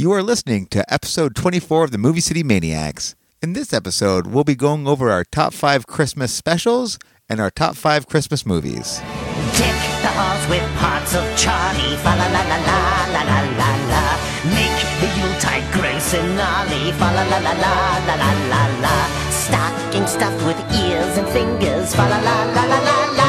You are listening to episode 24 of the Movie City Maniacs. In this episode, we'll be going over our top five Christmas specials and our top five Christmas movies. Deck the halls with of Charlie. Fa la la la la la la la la. Make the Yuletide and. Fa la la la la la la la la. Stocking stuffed with ears and fingers. Fa la la la la la la.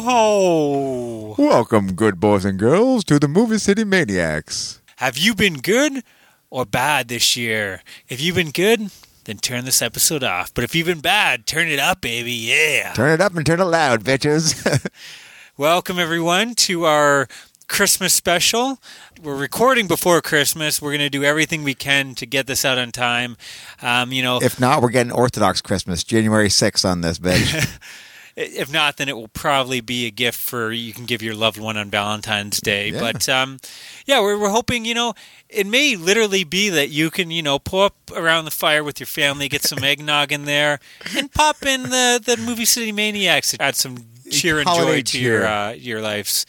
Ho, ho. Welcome, good boys and girls, to the Movie City Maniacs. Have you been good or bad this year? If you've been good, then turn this episode off. But if you've been bad, turn it up, baby. Yeah. Turn it up and turn it loud, bitches. Welcome, everyone, to our Christmas special. We're recording before Christmas. We're going to do everything we can to get this out on time. Um, you know, if not, we're getting Orthodox Christmas, January 6th on this, bitch. if not, then it will probably be a gift for you can give your loved one on Valentine's Day. Yeah. But um, yeah, we're, we're hoping you know it may literally be that you can you know pull up around the fire with your family, get some eggnog in there, and pop in the the movie City Maniacs to add some cheer and Holiday joy to cheer. your uh, your lives.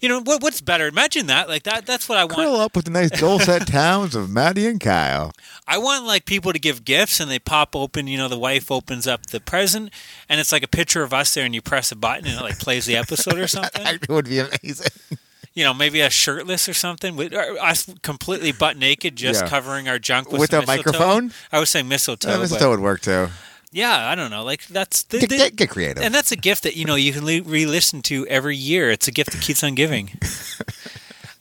You know what? What's better? Imagine that. Like that. That's what I want. Curl up with the nice dulcet towns of Maddie and Kyle. I want like people to give gifts and they pop open, you know, the wife opens up the present and it's like a picture of us there and you press a button and it like plays the episode or something. That would be amazing. You know, maybe a shirtless or something with us completely butt naked just Yeah. covering our junk with, With some a mistletoe. microphone? I was saying mistletoe. But mistletoe would work too. yeah, I don't know. Like that's the, Get, the- get, get creative. and that's a gift that you know you can le- re-listen to every year. It's a gift that keeps on giving.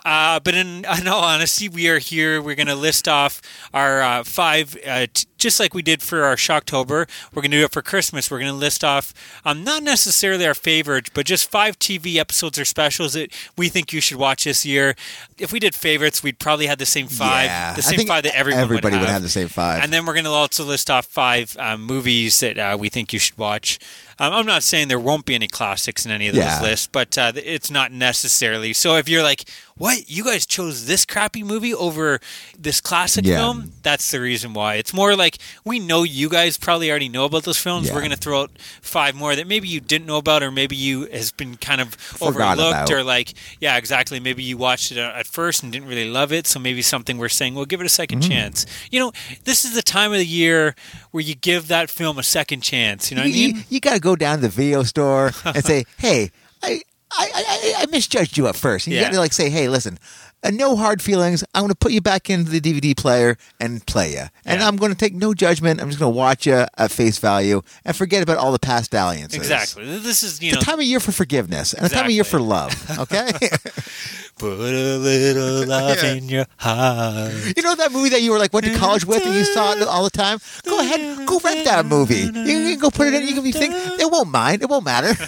Uh, but in, in all honesty, we are here. We're going to list off our uh, five, uh, t- just like we did for our Shocktober. We're going to do it for Christmas. We're going to list off um, not necessarily our favorites, but just five TV episodes or specials that we think you should watch this year. If we did favorites, we'd probably have the same five, Yeah. the same five that everyone everybody would would have. have the same five. And then we're going to also list off five um, movies that uh, we think you should watch. Um, I'm not saying there won't be any classics in any of those Yeah. lists, but uh, it's not necessarily. So if you're like, what? You guys chose this crappy movie over this classic Yeah. film? That's the reason why. It's more like we know you guys probably already know about those films. Yeah. We're going to throw out five more that maybe you didn't know about, or maybe you has been kind of Forgot overlooked, about. or like, yeah, exactly. Maybe you watched it at first and didn't really love it, so maybe something we're saying, well, give it a 2nd Mm-hmm. chance. You know, this is the time of the year where you give that film a second chance. You know what I you, mean? you, got to go down to the video store and say, "Hey, I, I, I, I misjudged you at first. And You got to like say, "Hey, listen, uh, no hard feelings. I'm going to put you back into the DVD player and play you, and Yeah. I'm going to take no judgment. I'm just going to watch you at face value and forget about all the past dalliances. Exactly. This is you know a time of year for forgiveness and the time of year for love. Okay. put a little love Yeah. in your heart. You know that movie that you were like went to college with and you saw it all the time? Go ahead, go rent that movie. You can go put it in. You can be think they won't mind. It won't matter.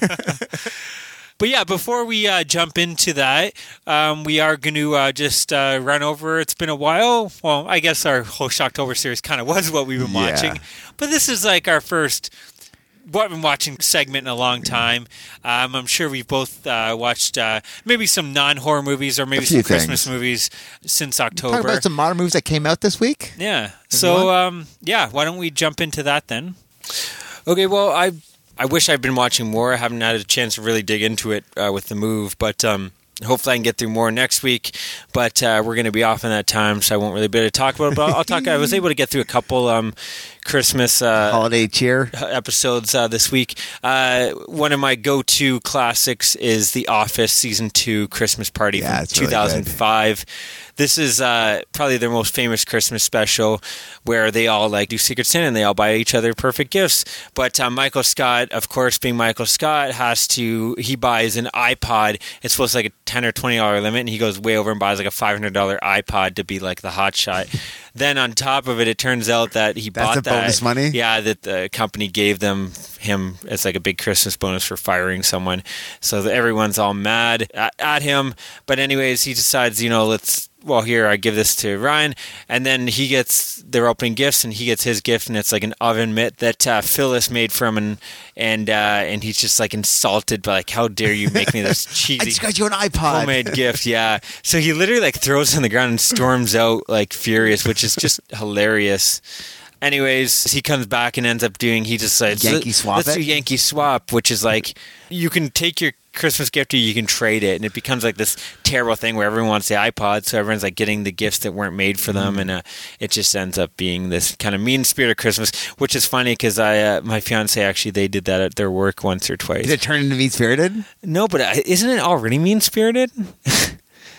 But yeah, before we uh, jump into that, um, we are going to uh, just uh, run over. It's been a while. Well, I guess our whole Shocktober series kind of was what we've been Yeah. watching, but this is like our first what I've been watching segment in a long time. Um, I'm sure we've both uh, watched uh, maybe some non-horror movies or maybe A few some Christmas movies since October. Talk about some modern movies that came out this week. Yeah. So um, yeah, why don't we jump into that then? Okay, well, I I wish I'd been watching more. I haven't had a chance to really dig into it uh, with the move, but um, hopefully I can get through more next week. But uh, we're going to be off in that time, so I won't really be able to talk about it. But I'll, talk. I was able to get through a couple um, Christmas uh, Holiday cheer. episodes uh, this week. Uh, one of my go-to classics is The Office season two Christmas Party Yeah, from it's really 2005. This is uh, probably their most famous Christmas special, where they all like do Secret Santa and they all buy each other perfect gifts. But uh, Michael Scott, of course, being Michael Scott, has to he buys an iPod. It's supposed to like a ten or twenty dollar limit, and he goes way over and buys like a five hundred dollar iPod to be like the hot shot. Then on top of it, it turns out that he That's bought the that bonus money? Yeah, that the company gave them him as like a big Christmas bonus for firing someone. So everyone's all mad at, at him. But anyways, he decides, you know, let's. Well, here I give this to Ryan, and then he gets. They're opening gifts, and he gets his gift, and it's like an oven mitt that uh, Phyllis made for him, and and uh, and he's just like insulted by like, how dare you make me this cheesy? I just got you an iPod. homemade gift yeah so he literally like throws it on the ground and storms out like furious which is just hilarious Anyways, he comes back and ends up doing. He decides Yankee swap Let's it? do Yankee swap, which is like you can take your Christmas gift or you can trade it, and it becomes like this terrible thing where everyone wants the iPod, so everyone's like getting the gifts that weren't made for Mm-hmm. them, and uh, it just ends up being this kind of mean spirited Christmas, which is funny because I, uh, my fiance actually they did that at their work once or twice. Did it turn into mean spirited? No, but uh, isn't it already mean spirited?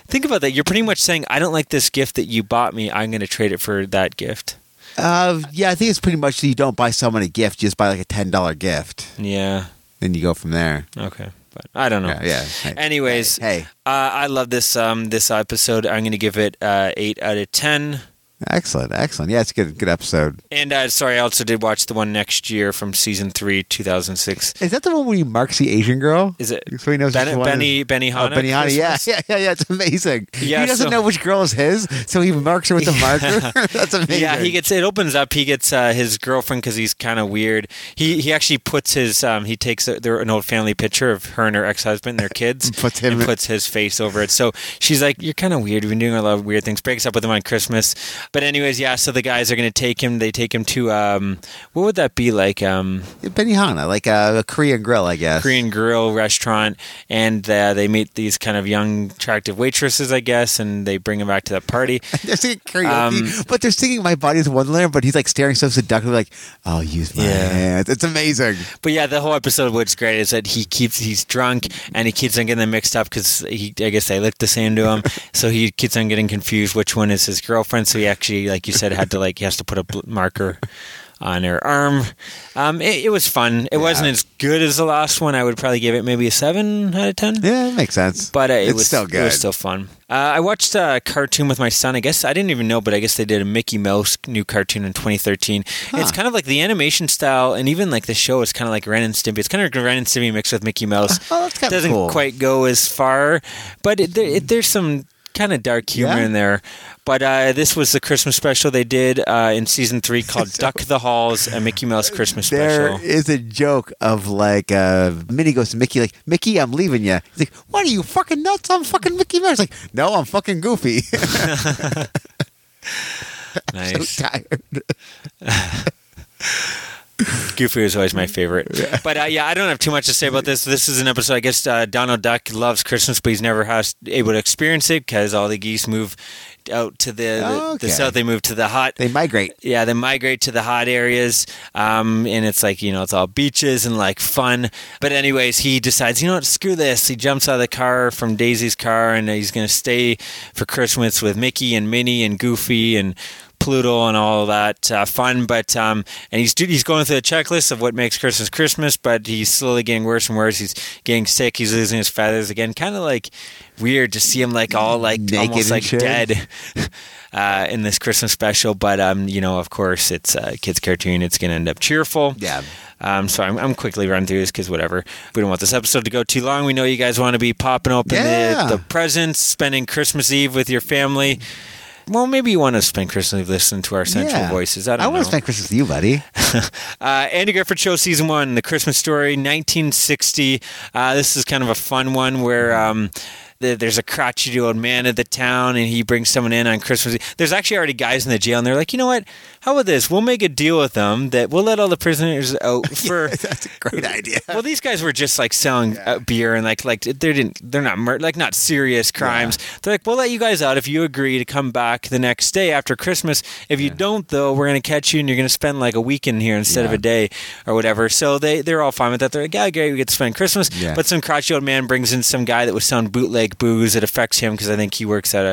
Think about that. You're pretty much saying, I don't like this gift that you bought me. I'm going to trade it for that gift. Uh, yeah, I think it's pretty much you don't buy someone a gift, you just buy like a ten dollar gift, Yeah. then you go from there. Okay. But I don't know. Yeah, yeah. Hey. Anyways, Hey, Uh, I love this um, this episode. I'm going to give it uh, eight out of ten. Excellent, excellent. Yeah, it's a good, good episode. And uh, sorry, I also did watch the one next year from season three, 2006. Is that the one where he marks the Asian girl? Is it So he knows Ben- Benny Benny Oh, Hanna? Benihana, yeah, yeah, yeah, yeah. It's amazing. Yeah, he doesn't so- know which girl is his, so he marks her with a marker. That's amazing. Yeah, he gets it opens up. He gets uh, his girlfriend because he's kind of weird. He he actually puts his um, he takes a, their, an old family picture of her and her ex husband, and their kids, Puts him- and puts his face over it. So she's like, "You're kind of weird. You've been doing a lot of weird things." Breaks up with him on Christmas. But anyways, yeah. So the guys are going to take him. They take him to um, what would that be like? Um, Benihana, like a, a Korean grill, I guess. Korean grill restaurant, and uh, they meet these kind of young, attractive waitresses, I guess, and they bring him back to that party. They're singing karaoke, Um, but they're singing "My Body's Wonderland," but he's like staring so seductively, like, "I'll use my Yeah. hands." It's amazing. But yeah, the whole episode, what's great is that he keeps he's drunk and he keeps on getting them mixed up because he I guess they look the same to him, so he keeps on getting confused which one is his girlfriend. So he actually, like you said, had to like he has to put a bl- marker on her arm. Um, it, it was fun. It wasn't as good as the last one. I would probably give it maybe a seven out of ten. Yeah, it makes sense. But uh, it it's was still good. It was still fun. Uh, I watched a cartoon with my son. I guess I didn't even know, but I guess they did a Mickey Mouse new cartoon in 2013. It's kind of like the animation style, and even like the show is kind of like Ren and Stimpy. It's kind of like Ren and Stimpy mixed with Mickey Mouse. Oh, that's kinda Doesn't cool. quite go as far, but it, there, it, there's some kind of dark humor Yeah? in there. But uh, this was the Christmas special they did uh, in season three called Duck the Halls, a Mickey Mouse Christmas There special. is a joke of like uh, Minnie goes to Mickey like Mickey, I'm leaving you. He's like, "What are you fucking nuts? I'm fucking Mickey Mouse." Like, no, I'm fucking Goofy. Nice. so tired. Goofy was always my favorite. But uh, yeah, I don't have too much to say about this. This is an episode. I guess uh, Donald Duck loves Christmas, but he's never has able to experience it because all the geese move out to the, the, Okay. the south. They move to the hot. They migrate. yeah, they migrate to the hot areas, um, and it's like you know it's all beaches and like fun. But anyways, he decides you know what, screw this. He jumps out of the car from Daisy's car, and he's going to stay for Christmas with Mickey and Minnie and Goofy and Pluto and all that uh, fun. But um, and he's he's going through the checklist of what makes Christmas Christmas. But he's slowly getting worse and worse. He's getting sick. He's losing his feathers again. Kind of like weird to see him like all like Naked almost like shit. dead. Uh, in this Christmas special, but um, you know, of course, it's a kids' cartoon. It's going to end up cheerful. Yeah. Um, so I'm, I'm quickly running through this because whatever. We don't want this episode to go too long. We know you guys want to be popping open Yeah. the, the presents, spending Christmas Eve with your family. Well, maybe you want to spend Christmas listening to our sensual Yeah. voices. I don't I know. want to spend Christmas with you, buddy. Uh, Andy Griffith Show Season 1, The Christmas Story, 1960. Uh, this is kind of a fun one where um, the, there's a crotchety old man at the town and he brings someone in on Christmas Eve. There's actually already guys in the jail and they're like, you know what? How about this? We'll make a deal with them that we'll let all the prisoners out for. That's a great idea. Well, these guys were just like selling uh, beer and like like they didn't they're not mur- like not serious crimes. They're like, we'll let you guys out if you agree to come back the next day after Christmas. If you don't, though, we're gonna catch you and you're gonna spend like a weekend here instead of a day or whatever. So they they're all fine with that. They're like, yeah, great, we get to spend Christmas. Yeah. But some crotchety old man brings in some guy that was selling bootleg booze. It affects him because I think he works at a.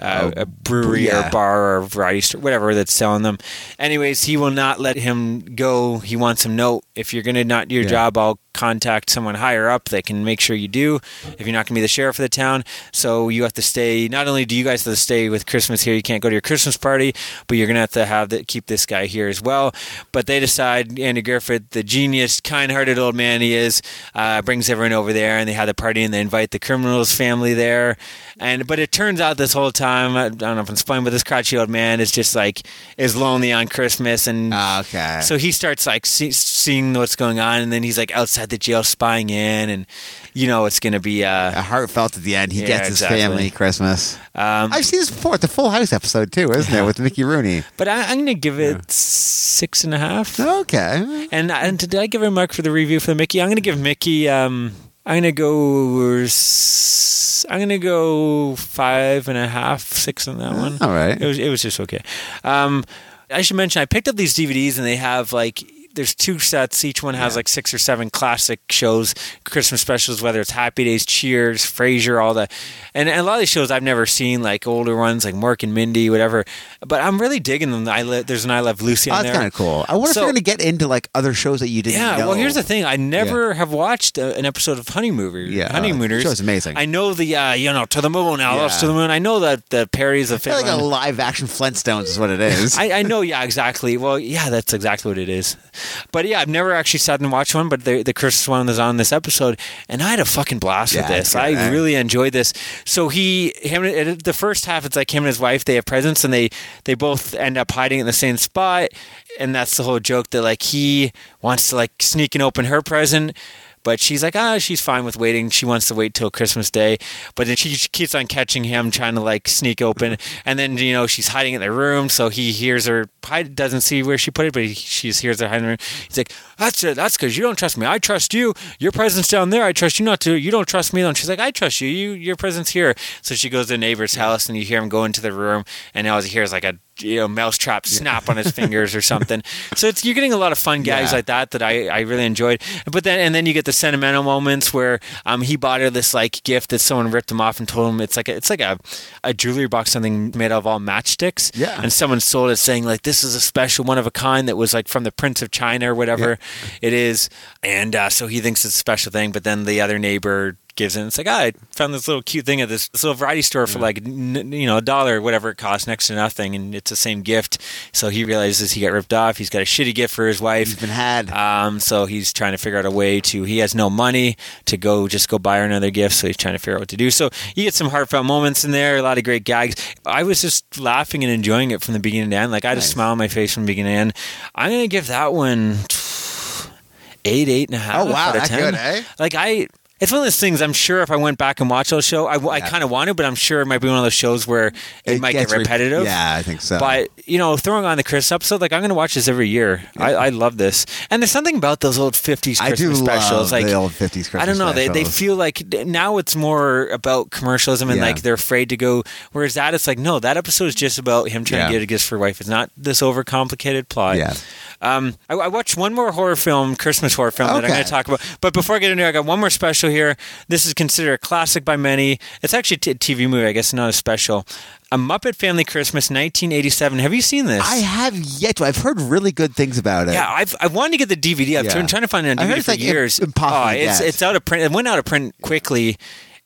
Uh, Oh, a brewery yeah. or bar or variety store, whatever that's selling them. Anyways, he will not let him go. He wants him note. If you're going to not do your Yeah. job, I'll contact someone higher up that can make sure you do. If you're not going to be the sheriff of the town, so you have to stay. Not only do you guys have to stay with Christmas here, you can't go to your Christmas party, but you're going to have to have the, keep this guy here as well. But they decide Andy Griffith, the genius, kind-hearted old man he is, uh, brings everyone over there, and they have the party, and they invite the criminals' family there. And but it turns out this whole time, I don't know if I'm spoiling, but this crotchety old man is just like is lonely on Christmas, and Ah, Okay. so he starts like see, seeing what's going on, and then he's like outside inside the jail spying in, and you know it's going to be. Uh, A heartfelt at the end. He Yeah, gets exactly. his family Christmas. um, I've seen this before. It's a Full House episode too, isn't it, with Mickey Rooney? but I, I'm going to give it six and a half. Okay. And, and did I give a mark for the review for the Mickey? I'm going to give Mickey. Um, I'm going to go. I'm going to go five and a half, six on that one. All right. It was. It was just okay. Um, I should mention I picked up these DVDs and they have like. There's two sets. Each one has like six or seven classic shows, Christmas specials. Whether it's Happy Days, Cheers, Frasier, all that, and, and a lot of these shows I've never seen, like older ones like Mork and Mindy, whatever. But I'm really digging them. I li- there's an I Love Lucy Oh, that's there. kind of cool. I wonder if So- they're going to get into like other shows that you didn't Yeah, know. well, here's the thing. I never have watched uh, an episode of Honeymooners. Yeah, uh, Honeymooners. the show's amazing. I know the, uh, you know, to the moon, Alice Yeah. to the moon. I know that the parodies of I like a live action Flintstones is what it is. I, I know, yeah, exactly. Well, yeah, that's exactly what it is. But yeah, I've never actually sat and watched one, but the, the Christmas one was on this episode, and I had a fucking blast with this. I really enjoyed this. So he, him, the first half, it's like him and his wife, they have presents, and they, they both end up hiding in the same spot, and that's the whole joke that like he wants to like sneak and open her present. But she's like, ah, she's fine with waiting. She wants to wait till Christmas Day. But then she keeps on catching him trying to like sneak open. And then, you know, she's hiding in the room. So he hears her, doesn't see where she put it, but he, she hears her hiding in the room. He's like, that's it. That's because you don't trust me. I trust you. Your present's down there. I trust you not to. You don't trust me. Though. And she's like, I trust you. You Your present's here. So she goes to the neighbor's house and you hear him go into the room. And all he hears like a you know mousetrap snap on his fingers or something. So it's you're getting a lot of fun guys Yeah. like that that I, I really enjoyed. But then and then you get the sentimental moments where um he bought her this like gift that someone ripped him off and told him it's like a, it's like a, a jewelry box something made out of all matchsticks. Yeah. And someone sold it saying like this is a special one of a kind that was like from the Prince of China or whatever it is. And uh, so he thinks it's a special thing, but then the other neighbor gives in. It's like, ah, I found this little cute thing at this, this little variety store for like, n- you know, a dollar, whatever it costs, next to nothing, and it's the same gift. So he realizes he got ripped off. He's got a shitty gift for his wife. He's been had. Um, so he's trying to figure out a way to. He has no money to go just go buy her another gift. So he's trying to figure out what to do. So you get some heartfelt moments in there, a lot of great gags. I was just laughing and enjoying it from the beginning to end. Like I had a Nice. smile on my face from the beginning to end. I'm gonna give that one eight, eight and a half. Oh, wow, out of that 10. good, eh? Like I. It's one of those things. I'm sure if I went back and watched the show, I, I Yeah. kind of want to, but I'm sure it might be one of those shows where it, might get gets re- repetitive. yeah, I think so. But you know, throwing on the Chris episode, like I'm going to watch this every year. I, I love this, and there's something about those old '50s Christmas I do specials. love like the old 50s Christmas I don't know, they they feel like now it's more about commercialism and Yeah. like they're afraid to go. Whereas that, it's like no, that episode is just about him trying Yeah. to get a gift for wife. It's not this overcomplicated plot. Yeah. Um, I, I watched one more horror film, Christmas horror film that I'm going to talk about. But before I get into it, I got one more special here. This is considered a classic by many. It's actually a t- TV movie, I guess, not a special. A Muppet Family Christmas, 1987. Have you seen this? I have yet to. I've heard really good things about it. Yeah, I've I wanted to get the DVD. I've Yeah. been trying to find it on I heard DVD it's, for like, years. impossible Oh, it's it's out of print. It went out of print quickly,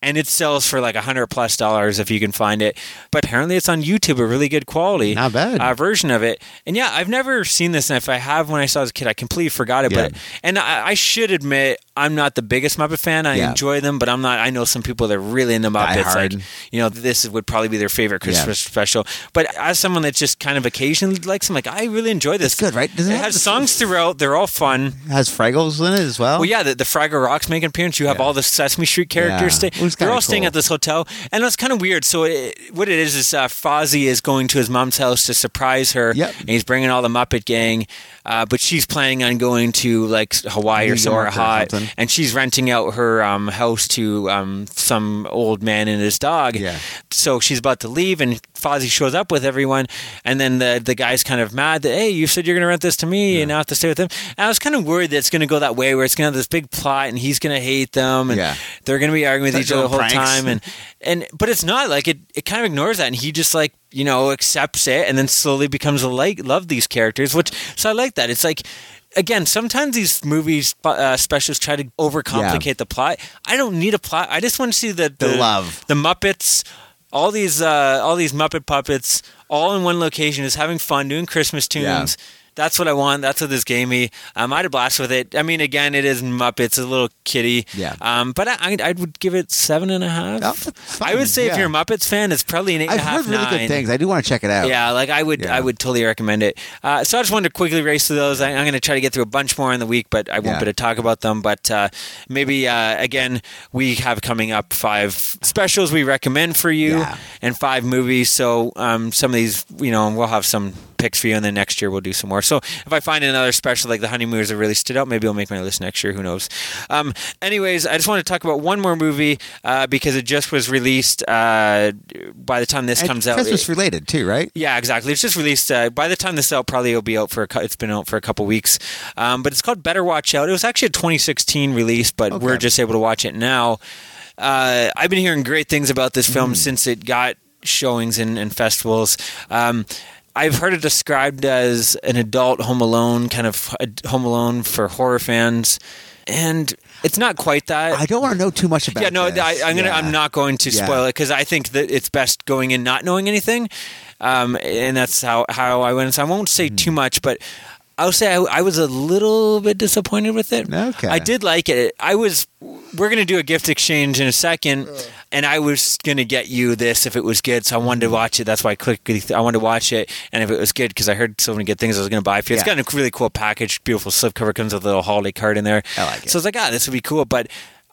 and it sells for like a hundred plus dollars if you can find it. But apparently, it's on YouTube, a really good quality, Not bad. uh, version of it. And yeah, I've never seen this, and if I have when I saw it as a kid, I completely forgot it. But and I, I should admit, I'm not the biggest Muppet fan. I Yeah. enjoy them, but I'm not. I know some people that are really into Muppets. Like you know, this would probably be their favorite Christmas special. But as someone that just kind of occasionally likes them, like I really enjoy this. It's good, right? Does it it has songs throughout. They're all fun. has Fraggles in it as well. Well, yeah, the, the Fraggle Rocks make an appearance. You have Yeah. all the Sesame Street characters. Yeah. Stay. They're all staying at this hotel, and it's kind of weird. So, it, what it is is uh, Fozzie is going to his mom's house to surprise her, Yep. and he's bringing all the Muppet gang. Uh, but she's planning on going to like Hawaii New or somewhere York or hot, something. And she's renting out her um, house to um, some old man and his dog. Yeah. So she's about to leave, and Fozzie shows up with everyone, and then the the guy's kind of mad that hey, you said you're going to rent this to me, and now I have to stay with him. And I was kind of worried that it's going to go that way, where it's going to have this big plot, and he's going to hate them, and Yeah. they're going to be arguing with each other the whole pranks. time, and and but it's not like it. It kind of ignores that, and he just like you know accepts it, and then slowly becomes a like love these characters, which so I like that. It's like. Again, sometimes these movies uh, specials try to overcomplicate the plot. I don't need a plot. I just want to see the The love. the Muppets, all these uh, all these Muppet puppets, all in one location, is having fun, doing Christmas tunes. Yeah. That's what I want. That's what this gave me. Um, I had a blast with it. I mean, again, it is Muppets, a little kitty. Yeah. Um, but I, I, I would give it seven and a half. Oh. I would say if you're a Muppets fan, it's probably an eight I've a half, heard really nine. good things. I do want to check it out. Yeah, like I would, Yeah. I would totally recommend it. Uh, so I just wanted to quickly race through those. I, I'm going to try to get through a bunch more in the week, but I won't Yeah. be able to talk about them. But uh, maybe uh, again, we have coming up five specials we recommend for you, Yeah. and five movies. So um, some of these, you know, we'll have some picks for you, and then next year we'll do some more. So if I find another special like the honeymooners that really stood out, maybe I'll make my list next year. Who knows? Um, anyways, I just want to talk about one more movie uh, because it just was released. Uh, by the time this And comes out, Christmas related too, right? yeah, exactly. It's just released. Uh, by the time this is out, probably it'll be out for a. It's been out for a couple weeks, um, but it's called Better Watch Out. It was actually a 2016 release, but Okay. we're just able to watch it now. Uh, I've been hearing great things about this Mm. film since it got showings and, in festivals. Um, I've heard it described as an adult Home Alone, kind of Home Alone for horror fans, and it's not quite that. I don't want to know too much about. It. Yeah, no, this. I, I'm gonna. Yeah. I'm not going to Yeah. spoil it because I think that it's best going in not knowing anything, um, and that's how how I went. So I won't say Hmm. too much, but I'll say I, I was a little bit disappointed with it. Okay. I did like it. I was. We're gonna do a gift exchange in a second, and I was gonna get you this if it was good. So I wanted to watch it. That's why I clicked. I wanted to watch it, and if it was good, because I heard so many good things, I was gonna buy it for you. It's Yeah. got a really cool package, beautiful slipcover, comes with a little holiday card in there. I like it. So I was like, ah, this would be cool, but.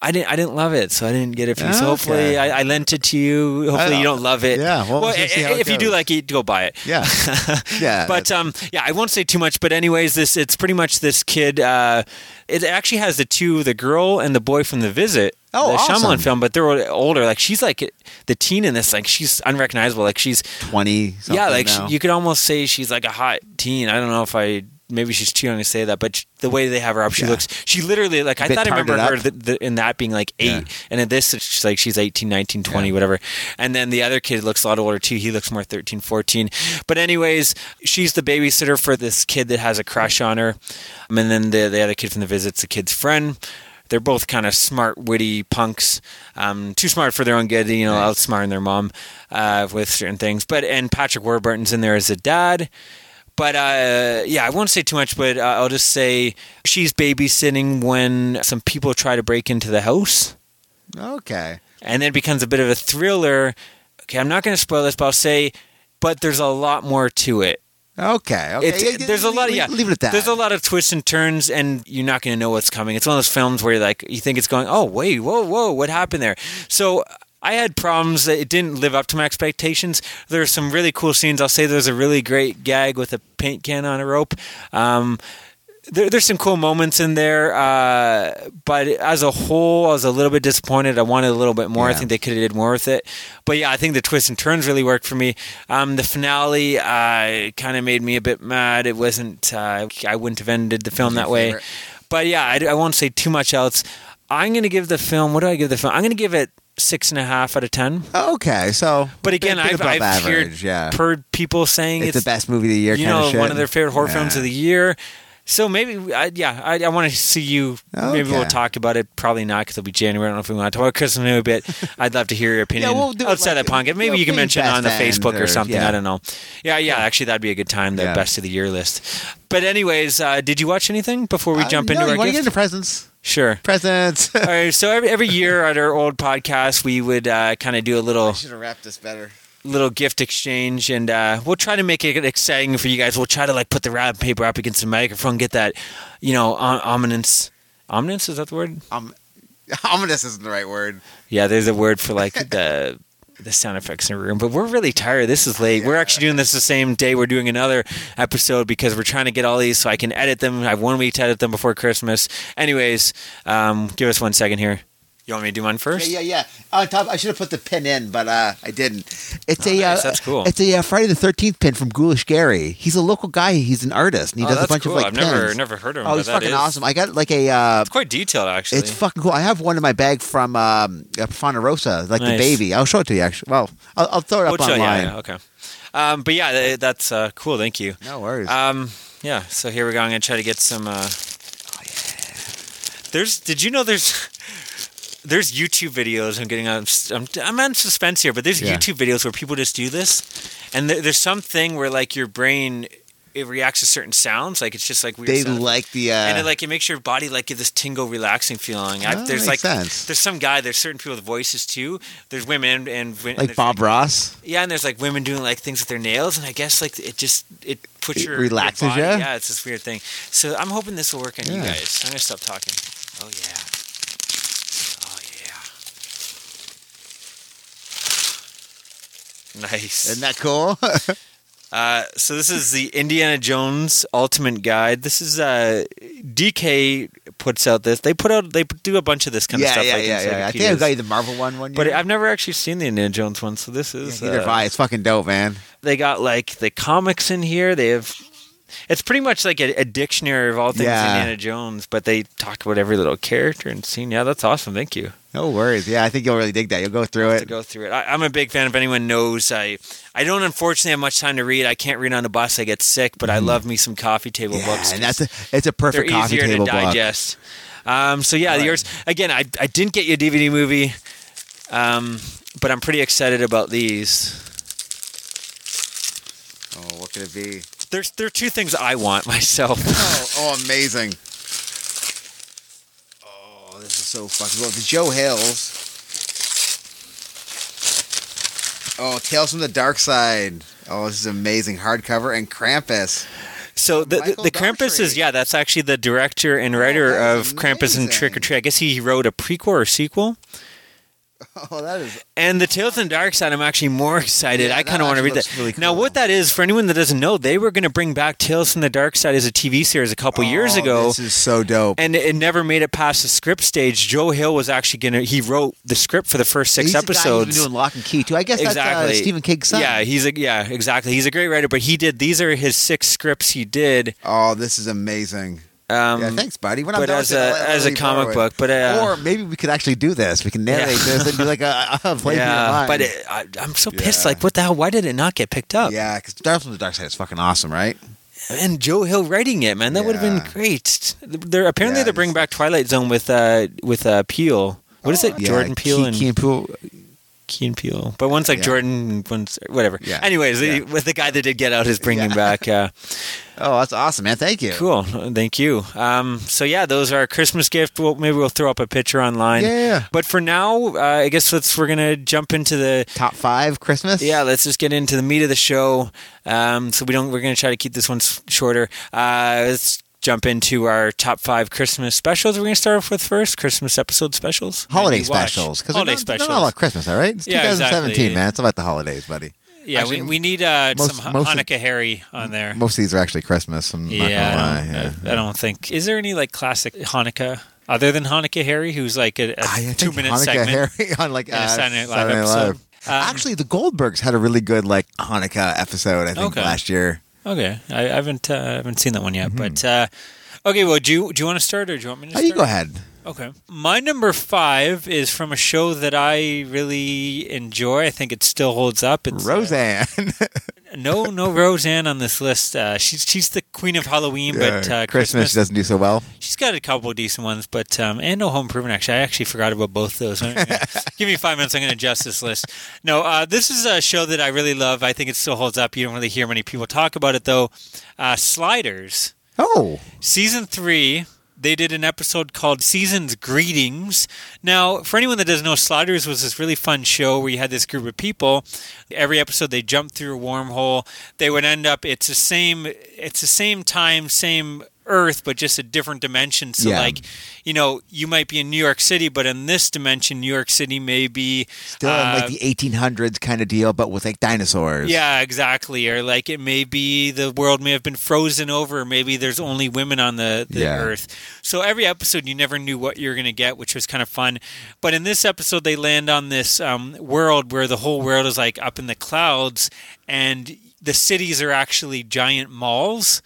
I didn't. I didn't love it, so I didn't get it for you. So Okay. hopefully, I, I lent it to you. Hopefully, you don't love it. Yeah, well, we'll it if you do like it, go buy it. Yeah, yeah. But um, yeah, I won't say too much. But anyways, this it's pretty much this kid. Uh, it actually has the two, the girl and the boy from The Visit. Oh, the awesome. Shyamalan film, but they're older. Like she's like the teen in this. Like she's unrecognizable. Like she's twenty. yeah. Like she, you could almost say she's like a hot teen. I don't know if I. Maybe she's too young to say that, but the way they have her up, she Yeah. looks. She literally like I thought I remember her up. th- th- in that being like eight, Yeah. and in this she's like she's 18, 19, 20, Yeah. whatever. And then the other kid looks a lot older too. He looks more 13, 14. But anyways, she's the babysitter for this kid that has a crush on her, Um, and then the the other kid from the visit's the kid's friend. They're both kind of smart, witty punks. Um, too smart for their own good, you know, outsmarting their mom uh, with certain things. But and Patrick Warburton's in there as a dad. But uh, yeah, I won't say too much. But uh, I'll just say she's babysitting when some people try to break into the house, okay. and then it becomes a bit of a thriller. Okay, I'm not going to spoil this, but I'll say, but there's a lot more to it. Okay. Okay. It's, Yeah, yeah, there's a lot of yeah. Leave it at that. There's a lot of twists and turns, and you're not going to know what's coming. It's one of those films where you're like, you think it's going, oh wait, whoa, whoa, what happened there? So I had problems that it didn't live up to my expectations. There's some really cool scenes. I'll say there's a really great gag with a paint can on a rope. Um, there, there's some cool moments in there, uh, but as a whole, I was a little bit disappointed. I wanted a little bit more. I think they could have did more with it. But yeah, I think the twists and turns really worked for me. Um, the finale uh, kind of made me a bit mad. It wasn't. Uh, I wouldn't have ended the film that way. But yeah, I, I won't say too much else. I'm going to give the film. What do I give the film? I'm going to give it six and a half out of ten. Okay. So, But again, I've, I've average. heard, yeah. heard people saying it's, it's, the best movie of the year. you kind know, of shit. one of their favorite horror Yeah. films of the year. So maybe, I, yeah, I, I want to see you. Maybe we'll talk about it. Probably not because it'll be January. I don't know if we want to talk about Christmas a bit. I'd love to hear your opinion yeah, we'll do it outside like- that podcast. Maybe you know, you can mention it on the Facebook or, or- something. yeah. I don't know. Yeah, yeah. Actually, that'd be a good time. The best of the year list. But anyways, uh, did you watch anything before we Uh, jump no, into you our want to get into presents? Sure. Presents. All right. So every every year at our old podcast, we would uh, kind of do a little Should have wrapped this better. little gift exchange and uh, we'll try to make it exciting for you guys we'll try to like put the wrap paper up against the microphone get that you know om- ominous ominous is that the word Um, ominous isn't the right word. yeah there's a word for like the the sound effects in the room but we're really tired. This is late. We're actually doing this the same day. We're doing another episode because we're trying to get all these so i can edit them. I have one week to edit them before christmas. Anyways um, give us one second here you want me to do mine first Yeah, yeah, yeah. On top, I should have put the pin in, but uh, I didn't. It's Oh, a nice. uh, That's cool. It's a uh, Friday the Thirteenth pin from Ghoulish Gary. He's a local guy. He's an artist, and he Oh, does a bunch cool. of like I've never pins. never heard of him Oh, he's fucking is- awesome. I got like a. Uh, it's quite detailed actually it's fucking cool. I have one in my bag from um, uh, Fonda Rosa, like the baby. I'll show it to you. Actually, well, I'll, I'll throw it up We'll show- online. yeah, yeah, okay. Um, but yeah, that's uh, cool. Thank you. No worries. Um, yeah. So here we go. I'm gonna try to get some. Uh, Oh, There's. Did you know there's. There's YouTube videos. I'm getting. I'm, I'm, I'm on suspense here, but there's Yeah. YouTube videos where people just do this, and there, there's something where like your brain it reacts to certain sounds. Like it's just like weird They sounds. like the uh, and it like it makes your body like give this tingle, relaxing feeling. I, Oh, there's makes like sense. there's some guy. There's certain people with voices too. There's women and, and like there's- Bob Ross. Yeah, and there's like women doing like things with their nails, and I guess like it just it puts It your relaxes your body, ya? Yeah, it's this weird thing. So I'm hoping this will work on you Yeah. guys. I'm gonna stop talking. Oh yeah. Oh yeah. Nice. Isn't that cool? Uh, so this is the Indiana Jones Ultimate Guide. This is uh, DK puts out this. They put out they do a bunch of this kind of stuff. yeah, like yeah, yeah. I think I got you the Marvel one one year. But I've never actually seen the Indiana Jones one, so this is Neither have uh, I. It's fucking dope, man. they got like the comics in here. They have it's pretty much like a, a dictionary of all things Yeah. Indiana Jones, but they talk about every little character and scene. Yeah, that's awesome. Thank you. No worries. Yeah, I think you'll really dig that. You'll go through it. go through it, I, I'm a big fan. If anyone knows, I I don't unfortunately have much time to read. I can't read on the bus. I get sick, but I love me some coffee table. Yeah, books. and that's a it's a perfect they're coffee easier table to book. digest. Um, so yeah, yours again. I I didn't get you a DVD movie, um, but I'm pretty excited about these. Oh, what could it be? There's there are two things I want myself. Oh, oh, amazing. Oh, this is so fucking cool. The Joe Hills. Oh, Tales from the Dark Side. Oh, this is amazing. Hardcover and Krampus. So the the, Michael the Krampus is yeah, that's actually the director and writer oh, that of is Krampus and. Trick or Treat. I guess he wrote a prequel or sequel. Oh, that is. And the Tales and Dark Side, I'm actually more excited. Yeah, I kind of want to read that. really Now, what that is for anyone that doesn't know, they were going to bring back Tales from the Dark Side as a TV series a couple years Oh, ago. This is so dope. and it never made it past the script stage. Joe Hill was actually gonna. He wrote the script for the first six He's the guy who's episodes. been doing Locke and Key too. I guess that's uh, Stephen King's son. Yeah, he's a yeah, exactly. He's a great writer, but he did these are his six scripts he did. Oh, this is amazing. Um, yeah, thanks, buddy. When I'm but as a as a comic it. book, but uh, or maybe we could actually do this. We can narrate Yeah. this and do like a, a play yeah, but it, I, I'm so pissed. Yeah. Like, what the hell? Why did it not get picked up? yeah, because Dark from the Dark Side is fucking awesome, right? And Joe Hill writing it, man, that would have been great. They're apparently they're bringing back Twilight Zone with uh with uh Peele. What is it? Yeah, Jordan Peele Key, and Key and Peele. Key and Peele. But one's like Yeah. Jordan, one's whatever. Yeah. Anyways, Yeah. the, with the guy that did Get Out is bringing Yeah. back. Uh, Oh, that's awesome, man. Thank you. Cool. Thank you. Um, so yeah, those are our Christmas gift. We'll, maybe we'll throw up a picture online. Yeah. But for now, uh, I guess let's we're gonna jump into the Top five Christmas. yeah. Let's just get into the meat of the show. Um, so we don't. We're gonna try to keep this one shorter. Uh, let's jump into our top five Christmas specials. We're gonna start off with first Christmas episode specials. Holiday specials. Because Holiday not- specials. not about Christmas, all right? It's Yeah, 2017, exactly. man. It's about the holidays, buddy. yeah, Actually, we, we need uh, most- some most of- Hanukkah Harry on there. Most of these are actually Christmas. I'm not Yeah, gonna I lie. don't, yeah. I, I don't think. Is there any like classic Hanukkah other than Hanukkah Harry, who's like a, a two minute Hanukkah segment? Harry on like uh, Saturday Night Live Saturday episode. Live. Um, Actually, the Goldbergs had a really good like Hanukkah episode. I think Okay. last year. Okay, I, I haven't uh, I haven't seen that one yet, but uh, okay. Well, do you do you want to start or do you want me to? Oh, start? you go ahead. Okay, my number five is from a show that I really enjoy. I think it still holds up. It's uh, Roseanne. no, no Roseanne on this list. Uh, she's she's the queen of Halloween, but uh, Christmas doesn't do so well. She's got a couple of decent ones, but um, and no Home Improvement. Actually, I actually forgot about both those. Give me five minutes. I'm going to adjust this list. No, uh, this is a show that I really love. I think it still holds up. You don't really hear many people talk about it though. Uh, Sliders Oh, season three. They did an episode called Season's Greetings. Now, for anyone that doesn't know, Sliders was this really fun show where you had this group of people. Every episode, they jumped through a wormhole. They would end up. It's the same. It's the same time, same Earth, but just a different dimension. So, Yeah. like, you know, you might be in New York City, but in this dimension, New York City may be still in uh, like the 1800s kind of deal, but with like dinosaurs. yeah, exactly. Or like it may be the world may have been frozen over. Maybe there's only women on the, the Yeah. earth. So every episode, you never knew what you were going to get, which was kind of fun. But in this episode, they land on this um, world where the whole world is like up in the clouds, and the cities are actually giant malls.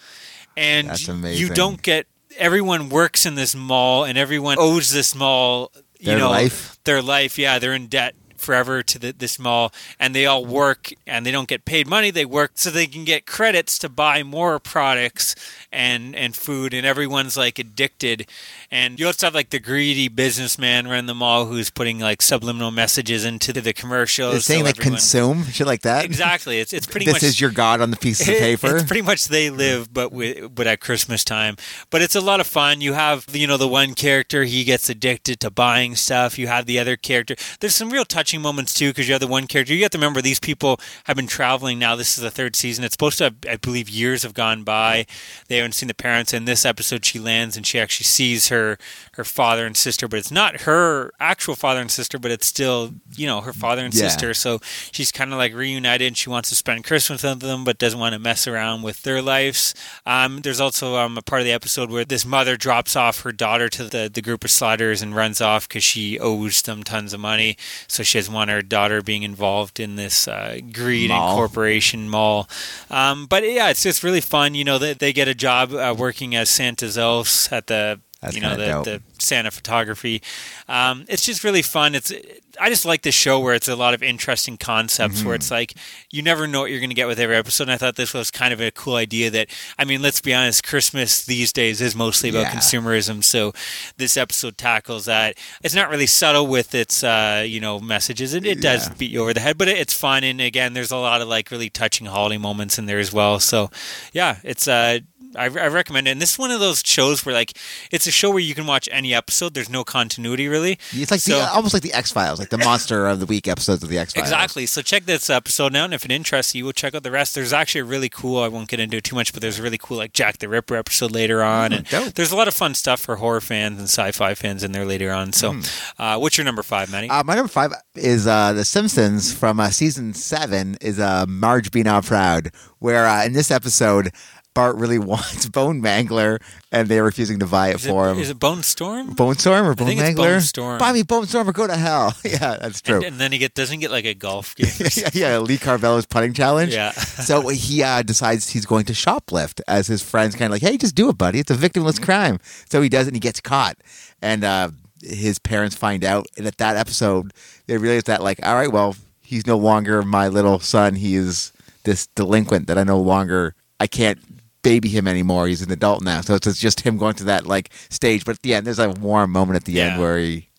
And That's you don't get everyone works in this mall, and everyone oh. owes this mall. You Their know, life? their life. Yeah, they're in debt forever to the, this mall, and they all work and they don't get paid money. They work so they can get credits to buy more products and and food, and everyone's like addicted. And you also have like the greedy businessman run the mall who's putting like subliminal messages into the commercials. It's saying so like everyone- consume shit like that. Exactly. It's it's pretty this much is your god on the piece of paper. it's pretty much they live, but with, but at Christmas time. But it's a lot of fun. You have you know the one character he gets addicted to buying stuff. You have the other character. There's some real touching moments too because you have the one character. You have to remember these people have been traveling now. This is the third season. It's supposed to, have, I believe, years have gone by. They haven't seen the parents. In this episode, she lands and she actually sees her her father and sister, but it's not her actual father and sister, but it's still you know her father and Yeah. sister. So she's kind of like reunited and she wants to spend Christmas with them, but doesn't want to mess around with their lives. Um, there's also um, a part of the episode where this mother drops off her daughter to the, the group of sliders and runs off because she owes them tons of money. So she doesn't want her daughter being involved in this uh, greed Mall. and corporation mall. Um, but yeah, it's just really fun. You know, they, they get a job uh, working as Santa's elves at the That's you know the, the Santa photography. Um, it's just really fun. It's I just like this show where it's a lot of interesting concepts where Mm-hmm. it's like you never know what you're going to get with every episode. And I thought this was kind of a cool idea that I mean, let's be honest, Christmas these days is mostly about Yeah. consumerism. So this episode tackles that. It's not really subtle with its uh, you know messages. It, it does Yeah. beat you over the head, but it, it's fun. And again, there's a lot of like really touching holiday moments in there as well. So yeah, it's uh I, I recommend it. And this is one of those shows where, like, it's a show where you can watch any episode. There's no continuity, really. It's like So- the, almost like the X Files, like the monster of the week episodes of the X Files. Exactly. So check this episode out, and if it interests you, we'll check out the rest. There's actually a really cool. I won't get into it too much, but there's a really cool like Jack the Ripper episode later on, and dope. there's a lot of fun stuff for horror fans and sci-fi fans in there later on. So, uh, what's your number five, Matty? Uh, my number five is uh, The Simpsons from uh, season seven is uh, Marge Be Not Proud, where uh, in this episode, Bart really wants Bone Mangler and they're refusing to buy it is, for it, him. is it Bone Storm? Bone Storm or Bone think it's Mangler? Bone Storm. Buy me Bone Storm or go to hell. yeah, that's true. And, and then he get doesn't he get like a golf game. yeah, yeah, Lee Carvallo's putting challenge. Yeah. so he uh, decides he's going to shoplift as his friends kind of like, hey, just do it, buddy. It's a victimless crime. So he does it and he gets caught. And uh, his parents find out. And at that episode, they realize that, like, all right, well, he's no longer my little son. He is this delinquent that I no longer, I can't baby him anymore. He's an adult now. So it's just him going to that, like, stage. But at the end, there's a warm moment at the Yeah. end where he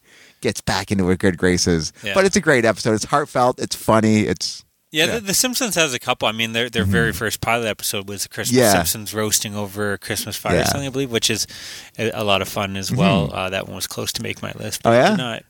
gets back into her good graces. Yeah. But it's a great episode. It's heartfelt. It's funny. It's Yeah, Yeah. The, the Simpsons has a couple. I mean, their their very first pilot episode was the Christmas Yeah. Simpsons roasting over Christmas fire, or something I believe, which is a, a lot of fun as well. Uh, that one was close to make my list. Oh, but it yeah? not.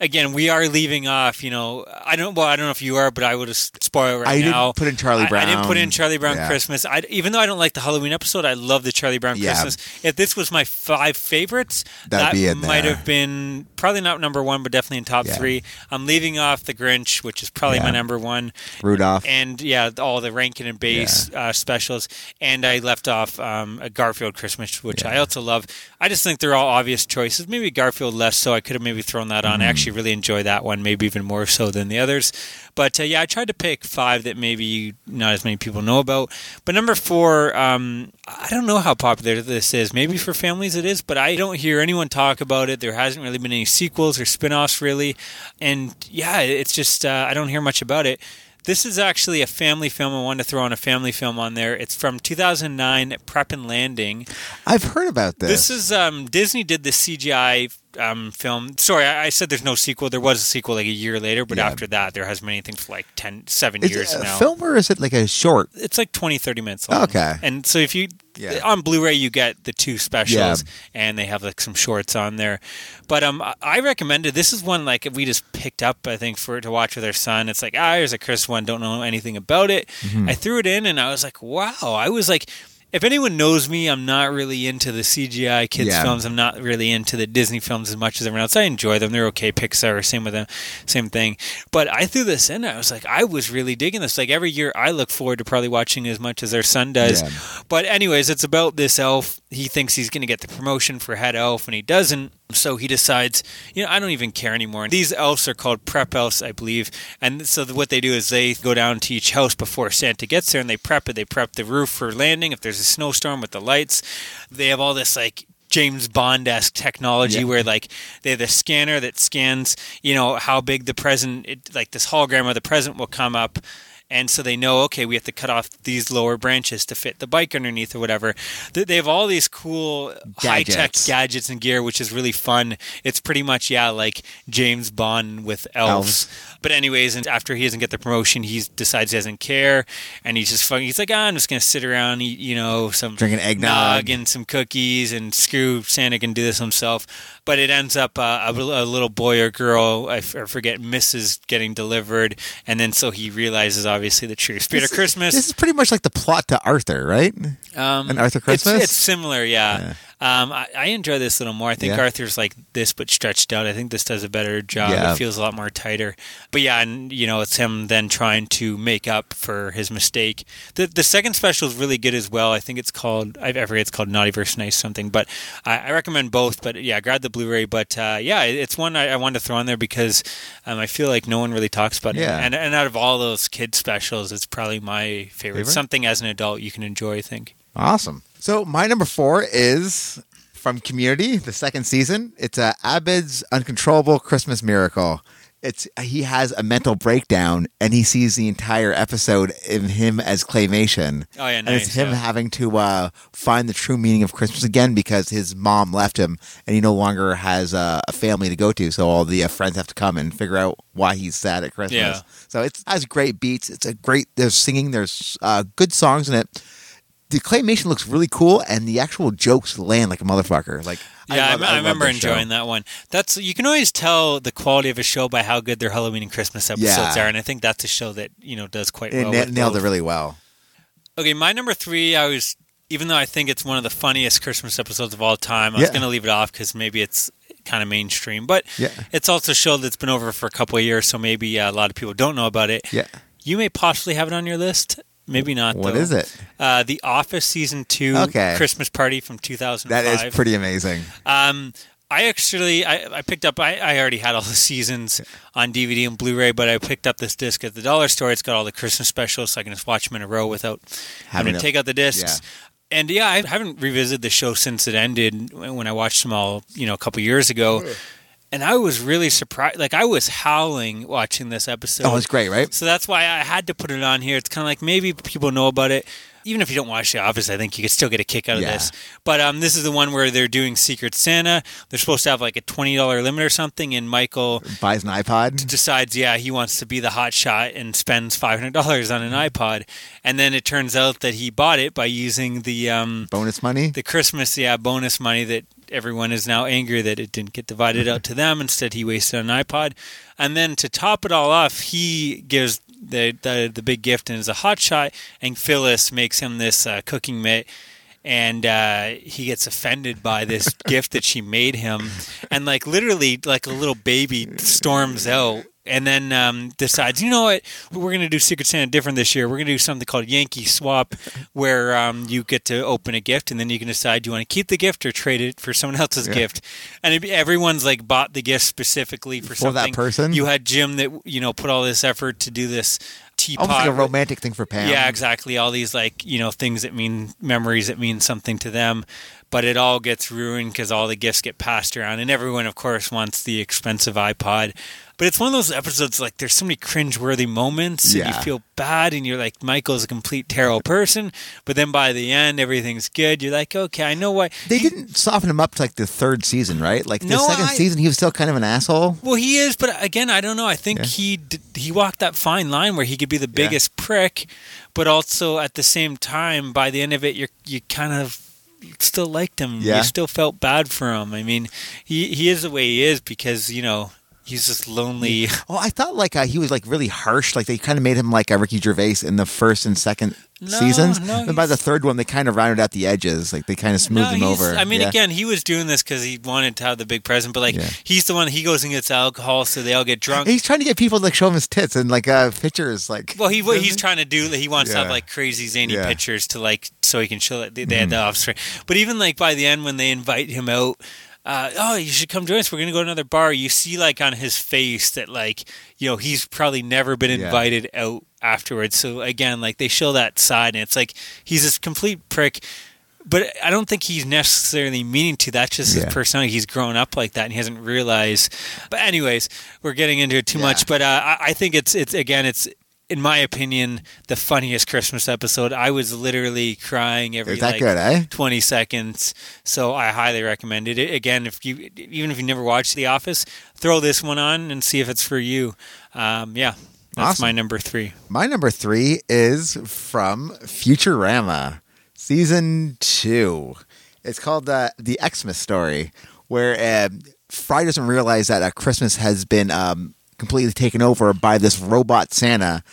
Again, we are leaving off. You know, I don't. Well, I don't know if you are, but I would just spoil it right I didn't put in Charlie Brown. I- I, didn't put in Charlie Brown Yeah. Christmas. I, even though I don't like the Halloween episode, I love the Charlie Brown Yeah. Christmas. If this was my five favorites, That'd that might have been probably not number one, but definitely in top Yeah. three. I'm leaving off the Grinch, which is probably my number one Rudolph. and yeah, all the Rankin and Bass uh, specials. And I left off um, a Garfield Christmas, which I also love. I just think they're all obvious choices. Maybe Garfield less so. I could have maybe thrown that on. I actually really enjoy that one, maybe even more so than the others. But uh, yeah, I tried to pick five that maybe not as many people know about. But number four, um, I don't know how popular this is. Maybe for families it is, but I don't hear anyone talk about it. There hasn't really been any sequels or spin offs, really. And yeah, it's just, uh, I don't hear much about it. This is actually a family film. I wanted to throw on a family film on there. It's from 2009, Prep and Landing. I've heard about this. This is um, Disney did the CGI um, film. Sorry, I, I said there's no sequel. There was a sequel like a year later, but Yeah. after that, there hasn't been anything for like 10, 7 Is years it a now. film or is it like a short? It's like 20, 30 minutes long. Okay. And so if you Yeah. on Blu-ray, you get the two specials, Yeah. and they have like some shorts on there. But um, I- I recommended this is one like we just picked up. I think for to watch with our son. It's like ah, here's a Chris one. Don't know anything about it. Mm-hmm. I threw it in, and I was like, wow. I was like. If anyone knows me, I'm not really into the CGI kids Yeah. films. I'm not really into the Disney films as much as everyone else. I enjoy them; they're okay. Pixar, same with them, same thing. But I threw this in. I was like, I was really digging this. Like every year, I look forward to probably watching as much as their son does. Yeah. But anyways, it's about this elf. He thinks he's going to get the promotion for head elf, and he doesn't. So he decides, you know, I don't even care anymore. These elves are called prep elves, I believe. And so what they do is they go down to each house before Santa gets there, and they prep it. They prep the roof for landing if there's a snowstorm with the lights. They have all this like James Bond esque technology Yeah. where like they have the scanner that scans, you know, how big the present, it, like this hologram of the present will come up. And so they know, okay, we have to cut off these lower branches to fit the bike underneath or whatever. They they have all these cool high tech Gadgets. gadgets and gear, which is really fun. It's pretty much, yeah, like James Bond with elves. But anyways, and after he doesn't get the promotion, he decides he doesn't care, and he's just fucking. He's like, ah, I'm just gonna sit around, eat, you know, some Drinking eggnog. and some cookies, and screw Santa can do this himself. But it ends up uh, a, a little boy or girl, I f- I forget, misses getting delivered, and then so he realizes obviously the true spirit of Christmas. This is pretty much like the plot to Arthur, right? Um, An Arthur it's- Christmas? It's, similar, yeah. Um, I, I enjoy this a little more. I think Yeah. Arthur's like this, but stretched out. I think this does a better job. Yeah. It feels a lot more tighter. But yeah, and you know, it's him then trying to make up for his mistake. The the second special is really good as well. I think it's called I forget it's called Naughty versus Nice something. But I, I recommend both. But yeah, grab the Blu-ray. But uh, yeah, it's one I, I wanted to throw on there because um, I feel like no one really talks about it. Yeah. And and out of all those kids specials, it's probably my favorite. Favorite? Something as an adult you can enjoy. I think. Awesome. So my number four is from Community, the second season. It's uh, Abed's Uncontrollable Christmas Miracle. It's he has a mental breakdown and he sees the entire episode in him as claymation. Oh, yeah, and it's him yeah. having to uh, find the true meaning of Christmas again because his mom left him and he no longer has uh, a family to go to. So all the uh, friends have to come and figure out why he's sad at Christmas. Yeah. So it has great beats. It's a great. There's singing. There's uh, good songs in it the claymation looks really cool, and the actual jokes land like a motherfucker. Like, Yeah, I, love- I, love remember this show. enjoying that one. That's you can always tell the quality of a show by how good their Halloween and Christmas episodes Yeah. are, and I think that's a show that you know does quite It well. na- nailed it really well. Okay, my number three, I was even though I think it's one of the funniest Christmas episodes of all time, I was going to leave it off because maybe it's kind of mainstream, but Yeah. it's also a show that's been over for a couple of years, so maybe uh, a lot of people don't know about it. Yeah. You may possibly have it on your list. Maybe not. What though. is it? Uh, the Office season two Okay. Christmas party from 2005. That is pretty amazing. Um, I actually I, I picked up I, I already had all the seasons on DVD and Blu-ray, but I picked up this disc at the dollar store. It's got all the Christmas specials, so I can just watch them in a row without having, Having to to- take out the discs. And yeah, I haven't revisited the show since it ended when I watched them all, you know, a couple years ago. And I was really surprised. Like I was howling watching this episode. Oh, it's great, right? So that's why I had to put it on here. It's kind of like maybe people know about it. Even if you don't watch The Office, I think you could still get a kick out of Yeah. this. But um, this is the one where they're doing Secret Santa. They're supposed to have like a twenty dollar limit or something, and Michael Buys an iPod. decides, yeah, he wants to be the hot shot and spends five hundred dollars on an iPod. And then it turns out that he bought it by using the um, Bonus money. the Christmas yeah bonus money that everyone is now angry that it didn't get divided out to them. Instead, he wasted on an iPod. And then to top it all off, he gives the the, the big gift and is a hot shot, and Phyllis makes him this uh, cooking mitt. And uh, he gets offended by this gift that she made him, and like literally, like a little baby storms out, and then um, decides, you know what, we're going to do Secret Santa different this year. We're going to do something called Yankee Swap, where um, you get to open a gift, and then you can decide do you want to keep the gift or trade it for someone else's gift. And it, everyone's like bought the gift specifically for, For that something. person? You had Jim that you know put all this effort to do this teapot. Almost like a romantic thing for Pam. Yeah, exactly. All these like you know things that mean memories that mean something to them, but it all gets ruined because all the gifts get passed around, and everyone, of course, wants the expensive iPod. But it's one of those episodes like there's so many cringeworthy moments, and you feel bad, and you're like Michael's a complete terrible person. But then by the end, everything's good. You're like, okay, I know why. They didn't soften him up to like the third season, right? Like the No, second I- season, he was still kind of an asshole. Well, he is, but again, I don't know. I think Yeah. he he walked that fine line where he could be the biggest prick, but also at the same time, by the end of it, you're you kind of still liked him. Yeah. You still felt bad for him. I mean, he he is the way he is because you know he's just lonely. Oh, I thought like uh, he was like really harsh. Like they kind of made him like a Ricky Gervais in the first and second No, seasons. no, and by the third one, they kind of rounded out the edges. Like they kind of smoothed No, him over. I mean, Yeah. again, he was doing this because he wanted to have the big present, but like Yeah. he's the one. He goes and gets alcohol, so they all get drunk. he's trying to get people to like show him his tits and like uh, pictures. Like Well, he what he's trying to do. He wants to have like crazy zany Yeah. Pictures to like so he can show that they, they had the offspring. But even like by the end when they invite him out, uh, oh, you should come join us. We're gonna go to another bar. You see like on his face that like you know he's probably never been Yeah. invited out afterwards. So again, like they show that side, and it's like he's this complete prick. but I don't think he's necessarily meaning to. That's just Yeah. his personality. He's grown up like that, and he hasn't realized. But anyways, we're getting into it too Yeah. much. But uh, I, I think it's it's again it's. In my opinion, the funniest Christmas episode. I was literally crying every like good, eh? 20 seconds. So I highly recommend it. Again, if you even if you never watched The Office, throw this one on and see if it's for you. Um, yeah, that's Awesome. my number three. My number three is from Futurama, season two. It's called uh, the Xmas story, where uh, Fry doesn't realize that uh, Christmas has been um, completely taken over by this robot Santa,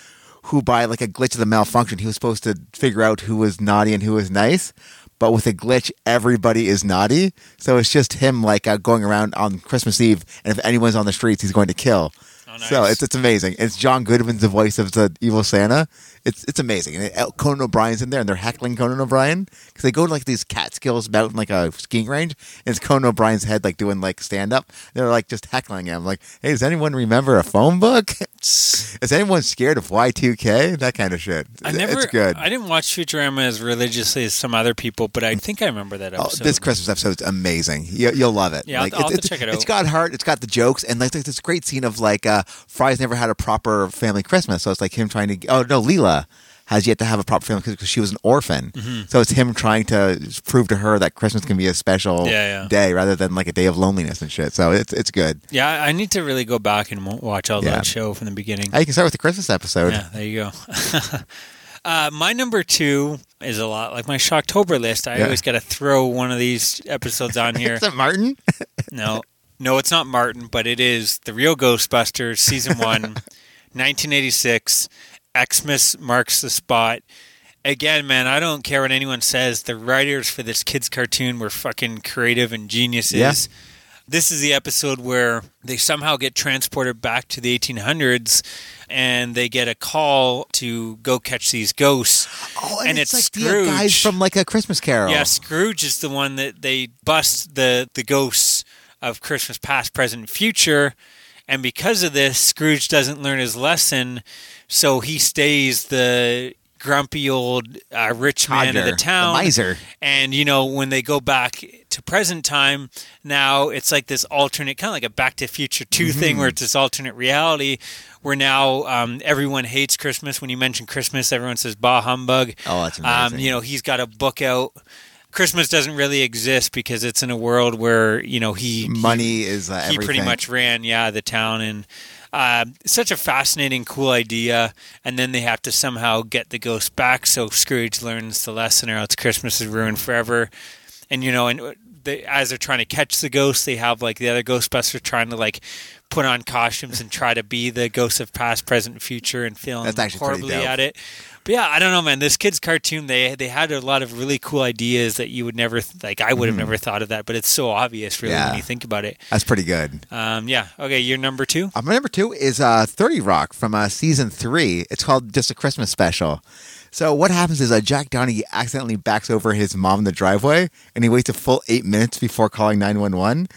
who, by like a glitch of the malfunction, he was supposed to figure out who was naughty and who was nice. But with a glitch, everybody is naughty. So it's just him like uh, going around on Christmas Eve, and if anyone's on the streets, he's going to kill. Oh, So it's it's amazing. It's John Goodman's the voice of the evil Santa. It's it's amazing. And uh, Conan O'Brien's in there, and they're heckling Conan O'Brien because they go to like these Catskills mountain like a skiing range, and it's Conan O'Brien's head like doing like stand up. They're like just heckling him, like, "Hey, does anyone remember a phone book? Is anyone scared of Y two K? That kind of shit. I never. It's good. I didn't watch Futurama as religiously as some other people, but I think I remember that Oh, episode. this Christmas episode's amazing. You, you'll love it. Yeah, I'll- I'll have it's, check it It's out. got heart. It's got the jokes, and like, there's this great scene of like uh, Fry's never had a proper family Christmas, so it's like him trying to. Oh no, Leela has yet to have a proper family because she was an orphan. Mm-hmm. So it's him trying to prove to her that Christmas can be a special Yeah, yeah. day rather than like a day of loneliness and shit. So it's it's good. yeah, I need to really go back and watch all Yeah. that show from the beginning. Uh, you can start with the Christmas episode. Yeah, there you go. uh, my number two is a lot like my Shocktober list. I always got to throw one of these episodes on here. Is that Martin? No, no, it's not Martin, but it is the real Ghostbusters, season one, 1986. Xmas marks the spot. Again, man, I don't care what anyone says. The writers for this kids' cartoon were fucking creative and geniuses. Yeah. This is the episode where they somehow get transported back to the 1800s and they get a call to go catch these ghosts. Oh, And it's, it's like the guys from like a Christmas Carol. Yeah, Scrooge is the one that they bust the the ghosts of Christmas past, present, future, and because of this, Scrooge doesn't learn his lesson, so he stays the grumpy old uh, rich man of Codger, the the town, miser. And you know, when they go back to present time, now it's like this alternate, kind of like a Back to Future 2 Mm-hmm. thing, where it's this alternate reality where now um, everyone hates Christmas. When you mention Christmas, everyone says "bah humbug." Oh, that's Um, amazing. you know, he's got a book out. Christmas doesn't really exist because it's in a world where you know he Money is uh, he pretty much ran yeah the town. And uh, such a fascinating cool idea. And then they have to somehow get the ghost back. So scrooge learns the lesson or else christmas is ruined forever. And you know and they, as they're trying to catch the ghost they have like the other ghostbusters trying to like put on costumes and try to be the ghosts of past present and future and failing That's actually pretty horribly at it but yeah, I don't know, man. This kid's cartoon, they they had a lot of really cool ideas that you would never like. I would have never thought of that, but it's so obvious, really. Yeah. when you think about it. That's pretty good. Um, yeah. Okay, you're number two. Uh, my number two is uh, 30 Rock from uh, season three. It's called Just a Christmas Special. So what happens is uh, Jack Donaghy accidentally backs over his mom in the driveway, and he waits a full eight minutes before calling 911.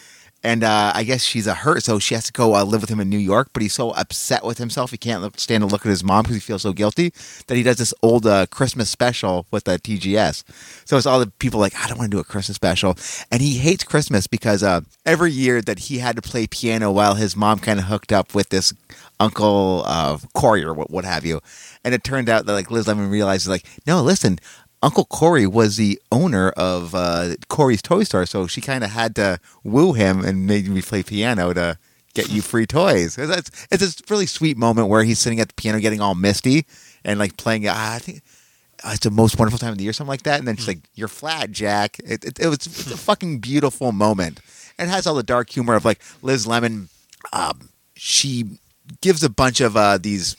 And uh, I guess she's a hurt, so she has to go uh, live with him in New York. But he's so upset with himself, he can't stand to look at his mom because he feels so guilty that he does this old uh, Christmas special with the TGS. So it's all the people like, I don't want to do a Christmas special, and he hates Christmas because uh, every year that he had to play piano while his mom kind of hooked up with this Uncle uh, Corey or what, what have you, and it turned out that like Liz Lemon realizes like, no, listen. Uncle Corey was the owner of uh, Corey's Toy Store, so she kind of had to woo him and made me play piano to get you free toys. It's, it's, this really sweet moment where he's sitting at the piano getting all misty and like playing. Uh, I think uh, it's the most wonderful time of the year, something like that. And then she's like, "You're flat, Jack." It, it, it was it's a fucking beautiful moment. It has all the dark humor of like Liz Lemon. Um, she gives a bunch of uh, these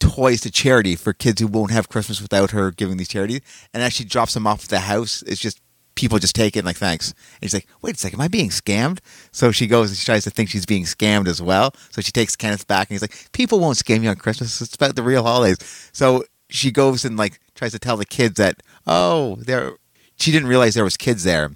toys to charity for kids who won't have Christmas without her giving these charities. And as she drops them off at the house, it's just people just take it and like thanks. And she's like, wait a second, am I being scammed? So she goes and she tries to think she's being scammed as well. So she takes Kenneth back and he's like, people won't scam you on Christmas. It's about the real holidays. So she goes and like tries to tell the kids that oh there she didn't realize there was kids there.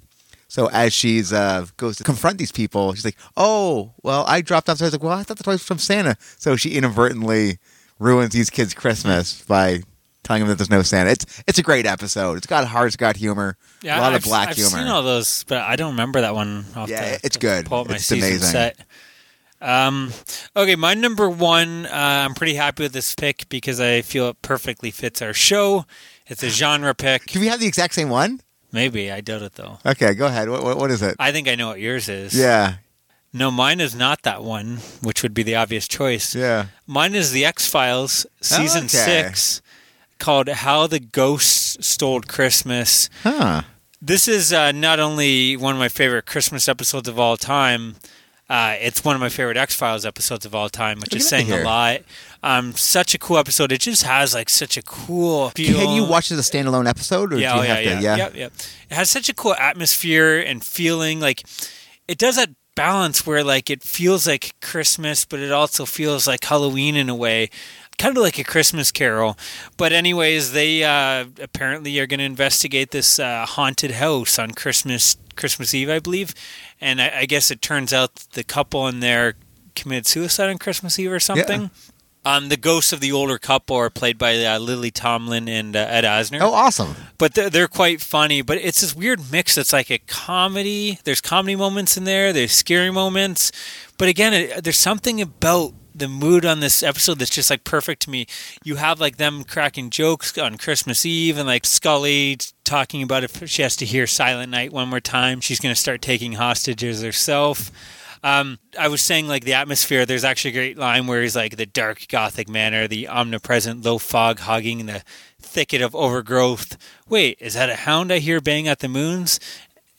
So as she's uh, goes to confront these people, she's like, "Oh, well, I dropped off." So I was like, "Well, I thought the toys were from Santa." So she inadvertently ruins these kids' Christmas by telling them that there's no Santa. It's it's a great episode. It's got heart, it's got humor, Yeah, a lot I've, of black humor. I've seen all those, but I don't remember that one. Off Yeah, the, it's good. It's amazing. set. Um, okay, my number one. Uh, I'm pretty happy with this pick because I feel it perfectly fits our show. It's a genre pick. Do we have the exact same one? Maybe I doubt it though. Okay, go ahead. What what, what is it? I think I know what yours is. Yeah, No, mine is not that one, which would be the obvious choice. yeah. Mine is the X Files season Okay. six, called "How the Ghosts Stole Christmas." Huh. This is uh, not only one of my favorite Christmas episodes of all time. Uh, it's one of my favorite X Files episodes of all time, which Look is saying a lot. Um, such a cool episode. It just has like such a cool feel. Can you watch it as a standalone episode, or Yeah, do oh, you yeah, have yeah, to? yeah, yeah, It has such a cool atmosphere and feeling. Like it does that balance where like it feels like Christmas, but it also feels like Halloween in a way, kind of like a Christmas Carol. But anyways, they uh, apparently are going to investigate this uh, haunted house on Christmas Christmas Eve, I believe. And I, I guess it turns out the couple in there committed suicide on Christmas Eve or something. Um, the ghosts of the older couple are played by uh, Lily Tomlin and uh, Ed Asner Oh, awesome. but they're, they're quite funny. But it's this weird mix. It's like a comedy. There's comedy moments in there. There's scary moments. But again, it, there's something about the mood on this episode that's just like perfect to me. You have like them cracking jokes on Christmas Eve and like Scully talking about if she has to hear Silent Night one more time, she's going to start taking hostages herself. Um, I was saying like the atmosphere. There's actually a great line where he's like the dark gothic manner, the omnipresent low fog hogging the thicket of overgrowth. Wait, is that a hound I hear bang at the moons?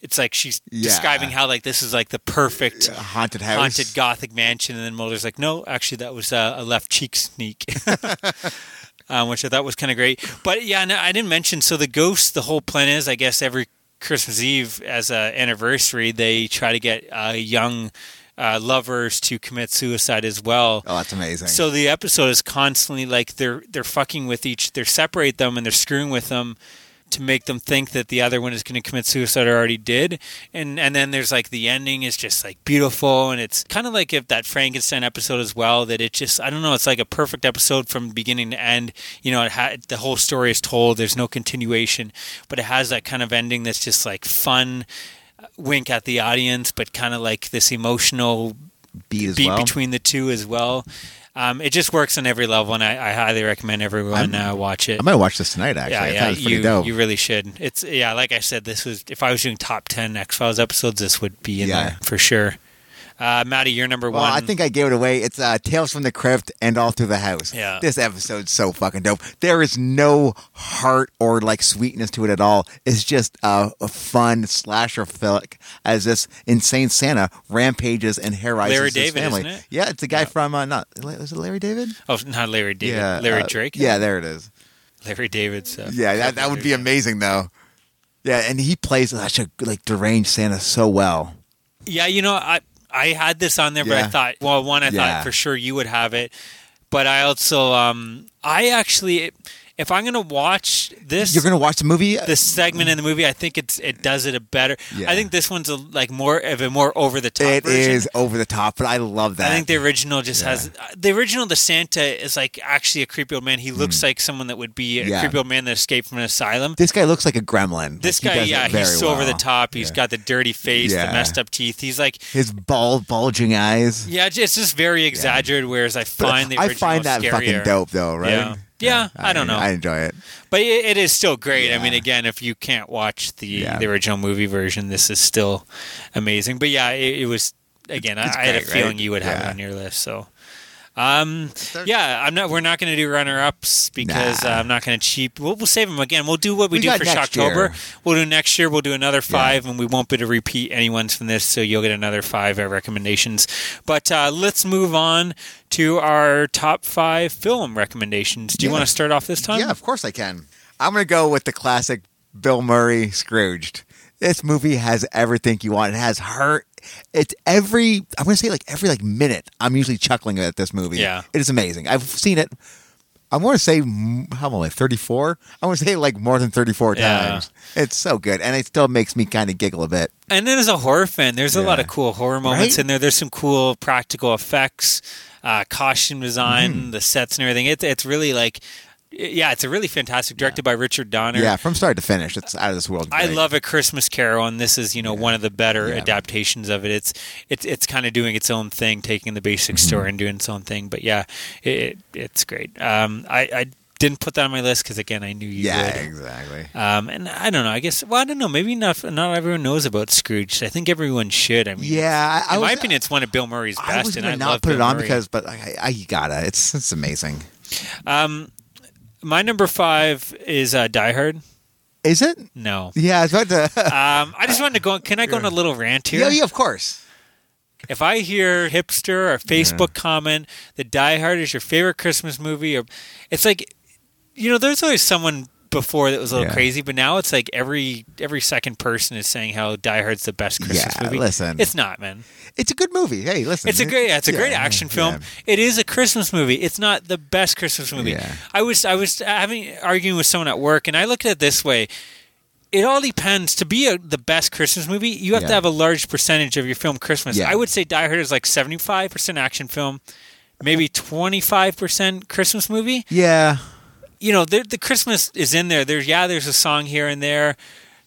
It's like she's Yeah. describing how like this is like the perfect haunted house. haunted gothic mansion, and then Mulder's like, no, actually that was uh, a left cheek sneak. um, which I thought was kind of great. But yeah, no, I didn't mention. So the ghost, the whole plan is, I guess, every Christmas Eve as an anniversary, they try to get uh, young uh, lovers to commit suicide as well. Oh, that's amazing. So the episode is constantly like they're they're fucking with each. they're separate them and they're screwing with them to make them think that the other one is going to commit suicide or already did. And and then there's like the ending is just like beautiful and it's kind of like if that Frankenstein episode as well that it just I don't know it's like a perfect episode from beginning to end. You know, it ha- the whole story is told. There's no continuation, but it has that kind of ending that's just like fun. uh, Wink at the audience, but kind of like this emotional beat as beat well. between the two as well. Um, it just works on every level, and I, I highly recommend everyone uh, watch it. I might watch this tonight. Actually, yeah, yeah, thought it was pretty you, dope. you really should. It's yeah, like I said, this was if I was doing top ten X Files episodes, this would be in Yeah. there for sure. Uh, Maddie, you're number well, one. I think I gave it away. It's uh, Tales from the Crypt and All Through the House. Yeah. This episode's so fucking dope. There is no heart or like sweetness to it at all. It's just uh, a fun slasher flick as this insane Santa rampages and terrorizes Larry his David, family. isn't it? Yeah, it's a guy from uh, not is it Larry David? oh, not Larry David, yeah, Larry uh, Drake. Yeah, there it is. Larry David's. Uh, Yeah, that, that would be amazing though. Yeah, and he plays such a like deranged Santa so well. Yeah, you know, I I had this on there, but I thought, well, one, I Yeah. thought for sure you would have it, but I also, um, I actually, if I'm gonna watch this, You're gonna watch the movie? this segment in the movie, I think it's it does it a better. Yeah. I think this one's a, like more of a more over the top. It version. is over the top, but I love that. I think the original just Yeah. has the original. The Santa is like actually a creepy old man. He looks hmm. like someone that would be a. Yeah. creepy old man that escaped from an asylum. this guy looks like a gremlin. This Like, guy, yeah, he's so over the top. He's got the dirty face, the messed up teeth. He's like, his bald, bulging eyes. yeah, it's just very exaggerated. Whereas I But find the I find that scarier. fucking dope, though, right? Yeah. Yeah, I don't know. I enjoy it. But it, it is still great. I mean, again, if you can't watch the Yeah. the original movie version, this is still amazing. But yeah, it, it was again. I, It's I had a feeling right? you would have it on your list. So, um, yeah, I'm not. We're not going to do runner ups because Nah. uh, I'm not going to cheap. We'll, we'll save them again. We'll do what we, We do for next Shocktober. year. We'll do next year. We'll do another five, and we won't be able to repeat anyone's from this. So you'll get another five uh, recommendations. But uh, let's move on to our top five film recommendations. Do you Yeah. want to start off this time? Yeah, of course I can. I'm going to go with the classic Bill Murray Scrooged. This movie has everything you want. It has heart. It's every, I'm going to say like every like minute, I'm usually chuckling at this movie. Yeah. It is amazing. I've seen it, I want to say, mm, how am I, 34? I want to say like more than 34 Yeah. times. It's so good. And it still makes me kind of giggle a bit. And then as a horror fan, there's a lot of cool horror moments Right? in there. There's some cool practical effects, uh, costume design, Mm-hmm. the sets and everything. It's it's really like yeah, it's a really fantastic, directed by Richard Donner. Yeah, from start to finish, it's out of this world. I love a Christmas Carol, and this is you know one of the better Yeah. adaptations of it. It's it's it's kind of doing its own thing, taking the basic Mm-hmm. story and doing its own thing. But yeah, it, it it's great. Um, I, I didn't put that on my list because again, I knew you Yeah, would. exactly. Um, and I don't know. I guess well, I don't know. Maybe not. Not everyone knows about Scrooge. I think everyone should. I mean, Yeah, I, I in my opinion, it's one of Bill Murray's I best, was and I not put Bill it on Murray. because, but I, I gotta. It's it's amazing. um, my number five is uh, Die Hard. Is it? No, Yeah, I was about to. um, I just wanted to go. Can I go on a little rant here? yeah, yeah, of course. If I hear hipster or Facebook comment that Die Hard is your favorite Christmas movie, or it's like, you know, there's always someone before that was a little Yeah. crazy, but now it's like every every second person is saying how Die Hard's the best Christmas Yeah, movie. listen. it's not, man. It's a good movie. Hey, listen. It's a great, yeah, it's a yeah, great action film. yeah. It is a Christmas movie. It's not the best Christmas movie. Yeah. I was, I was having arguing with someone at work, and I looked at it this way: it all depends. To be a, the best Christmas movie, you have to have a large percentage of your film Christmas. Yeah. I would say Die Hard is like seventy-five percent action film, maybe twenty-five percent Christmas movie. Yeah, You know, the, the Christmas is in there. There's yeah, there's a song here and there.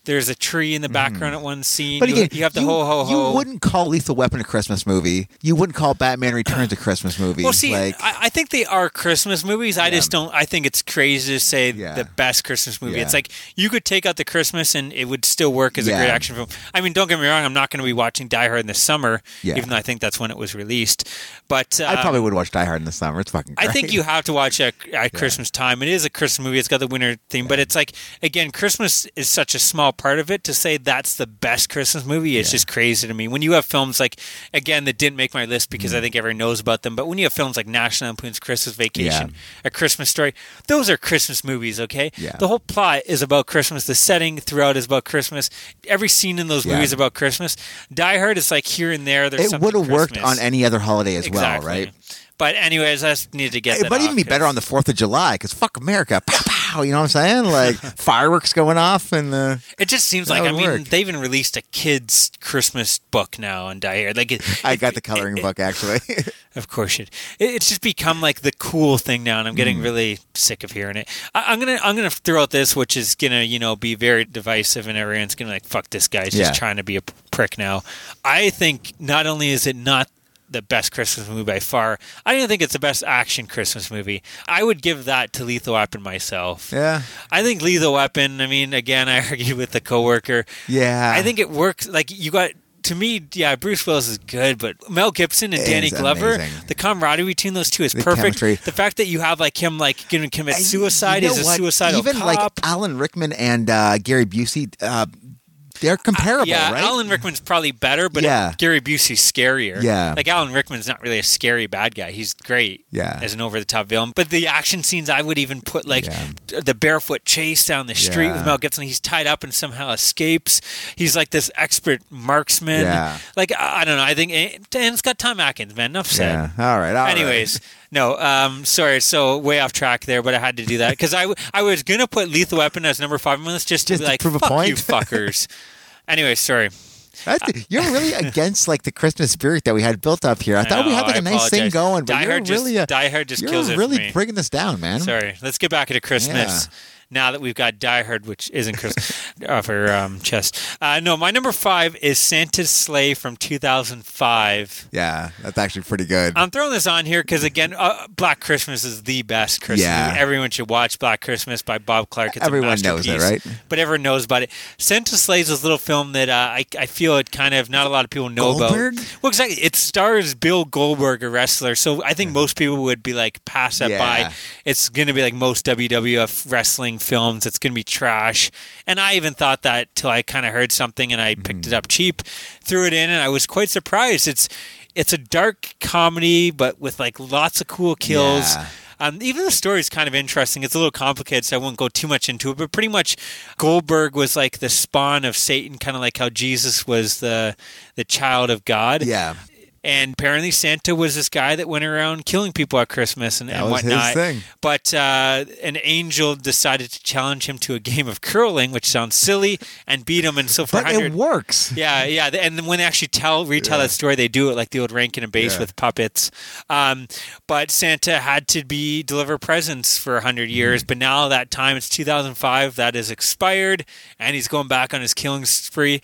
There's a tree in the background at one scene. But You- again, you, have the ho ho ho. You wouldn't call Lethal Weapon a Christmas movie. You wouldn't call Batman Returns a Christmas movie. Well, see, like, I, I think they are Christmas movies. I just don't. I think it's crazy to say Yeah. the best Christmas movie. Yeah. It's like you could take out the Christmas and it would still work as a great action film. I mean, don't get me wrong. I'm not going to be watching Die Hard in the summer, Yeah. even though I think that's when it was released. But uh, I probably would watch Die Hard in the summer. It's fucking. I think you have to watch it at Christmas time. It is a Christmas movie. It's got the winter theme, but it's like again, Christmas is such a small part of it. To say that's the best Christmas movie is just crazy to me. When you have films like again that didn't make my list because Mm. I think everyone knows about them, but when you have films like National Lampoon's Christmas Vacation, Yeah. A Christmas Story, those are Christmas movies. Okay, Yeah. the whole plot is about Christmas. The setting throughout is about Christmas. Every scene in those Yeah. movies is about Christmas. Die Hard is like here and there. There's it would have worked on any other holiday as exactly. well, right? But anyways, I just needed to get. It might even off be better on the Fourth of July because fuck America, pow pow. You know what I'm saying? Like fireworks going off and the. It just seems like I mean work. they even released a kids Christmas book now on Hard. Like it, I got the coloring it- book actually. Of course, it, it it's just become like the cool thing now, and I'm Mm. getting really sick of hearing it. I, I'm gonna I'm gonna throw out this, which is gonna you know be very divisive, and everyone's gonna be like fuck this guy's Yeah. just trying to be a prick now. I think not only is it not the best Christmas movie by far, I don't think it's the best action Christmas movie. I would give that to Lethal Weapon myself. yeah, I think Lethal Weapon. I mean, again, I argued with the coworker. yeah. I think it works. Like you got to me, yeah. Bruce Willis is good, but Mel Gibson and It's Danny Glover, amazing. the camaraderie between those two is The perfect. chemistry. The fact that you have like him like going to commit suicide you know is a what? suicidal Even cop. like Alan Rickman and uh, Gary Busey, uh, they're comparable, yeah, right? Alan Rickman's probably better, but Yeah. Gary Busey's scarier. Yeah. like Alan Rickman's not really a scary bad guy. He's great. Yeah. as an over the top villain. But the action scenes, I would even put like Yeah. the barefoot chase down the street Yeah. with Mel Gibson. He's tied up and somehow escapes. He's like this expert marksman. Yeah. Like I don't know. I think and it's got Tom Atkins, man. Enough said. yeah. All right. all right. No, um, sorry, so way off track there, but I had to do that because I, w- I was gonna put Lethal Weapon as number five on the list just to Just be to like, prove a fuck point? you fuckers. anyway, sorry. That's- you're really against like the Christmas spirit that we had built up here. I, I thought we had like I a nice thing going, but Die you're Hard just- really, uh, Die Hard just you're kills it really me. bringing this down, man. Sorry, let's get back into Christmas. Now that we've got Die Hard, which isn't Christmas, off our um, chest. Uh, no, my number five is Santa's Slay from 2005. Yeah, that's actually pretty good. I'm throwing this on here because again, uh, Black Christmas is the best Christmas. Yeah. everyone should watch Black Christmas by Bob Clark. It's Everyone knows it, right? But everyone knows about it. Santa's Slay is this little film that uh, I, I feel it kind of not a lot of people know Goldberg? about. Well, exactly. It stars Bill Goldberg, a wrestler. So I think most people would be like pass that Yeah. by. It's going to be like most WWF wrestling films. It's going to be trash. And I even thought that till I kind of heard something and I picked Mm-hmm. it up cheap, threw it in, and I was quite surprised. It's it's a dark comedy, but with like lots of cool kills. Yeah. Um, even the story is kind of interesting. It's a little complicated, so I won't go too much into it. But pretty much, Goldberg was like the spawn of Satan, kind of like how Jesus was the the child of God Yeah, And apparently, Santa was this guy that went around killing people at Christmas and, and whatnot. But uh, an angel decided to challenge him to a game of curling, which sounds silly, and beat him. And so for But 100, it works. yeah, yeah, and then when they actually tell retell that story, they do it like the old Rankin and Bass Yeah. with puppets. Um, but Santa had to be deliver presents for Mm-hmm. hundred years, but now that time it's 2005, that is expired, and he's going back on his killing spree.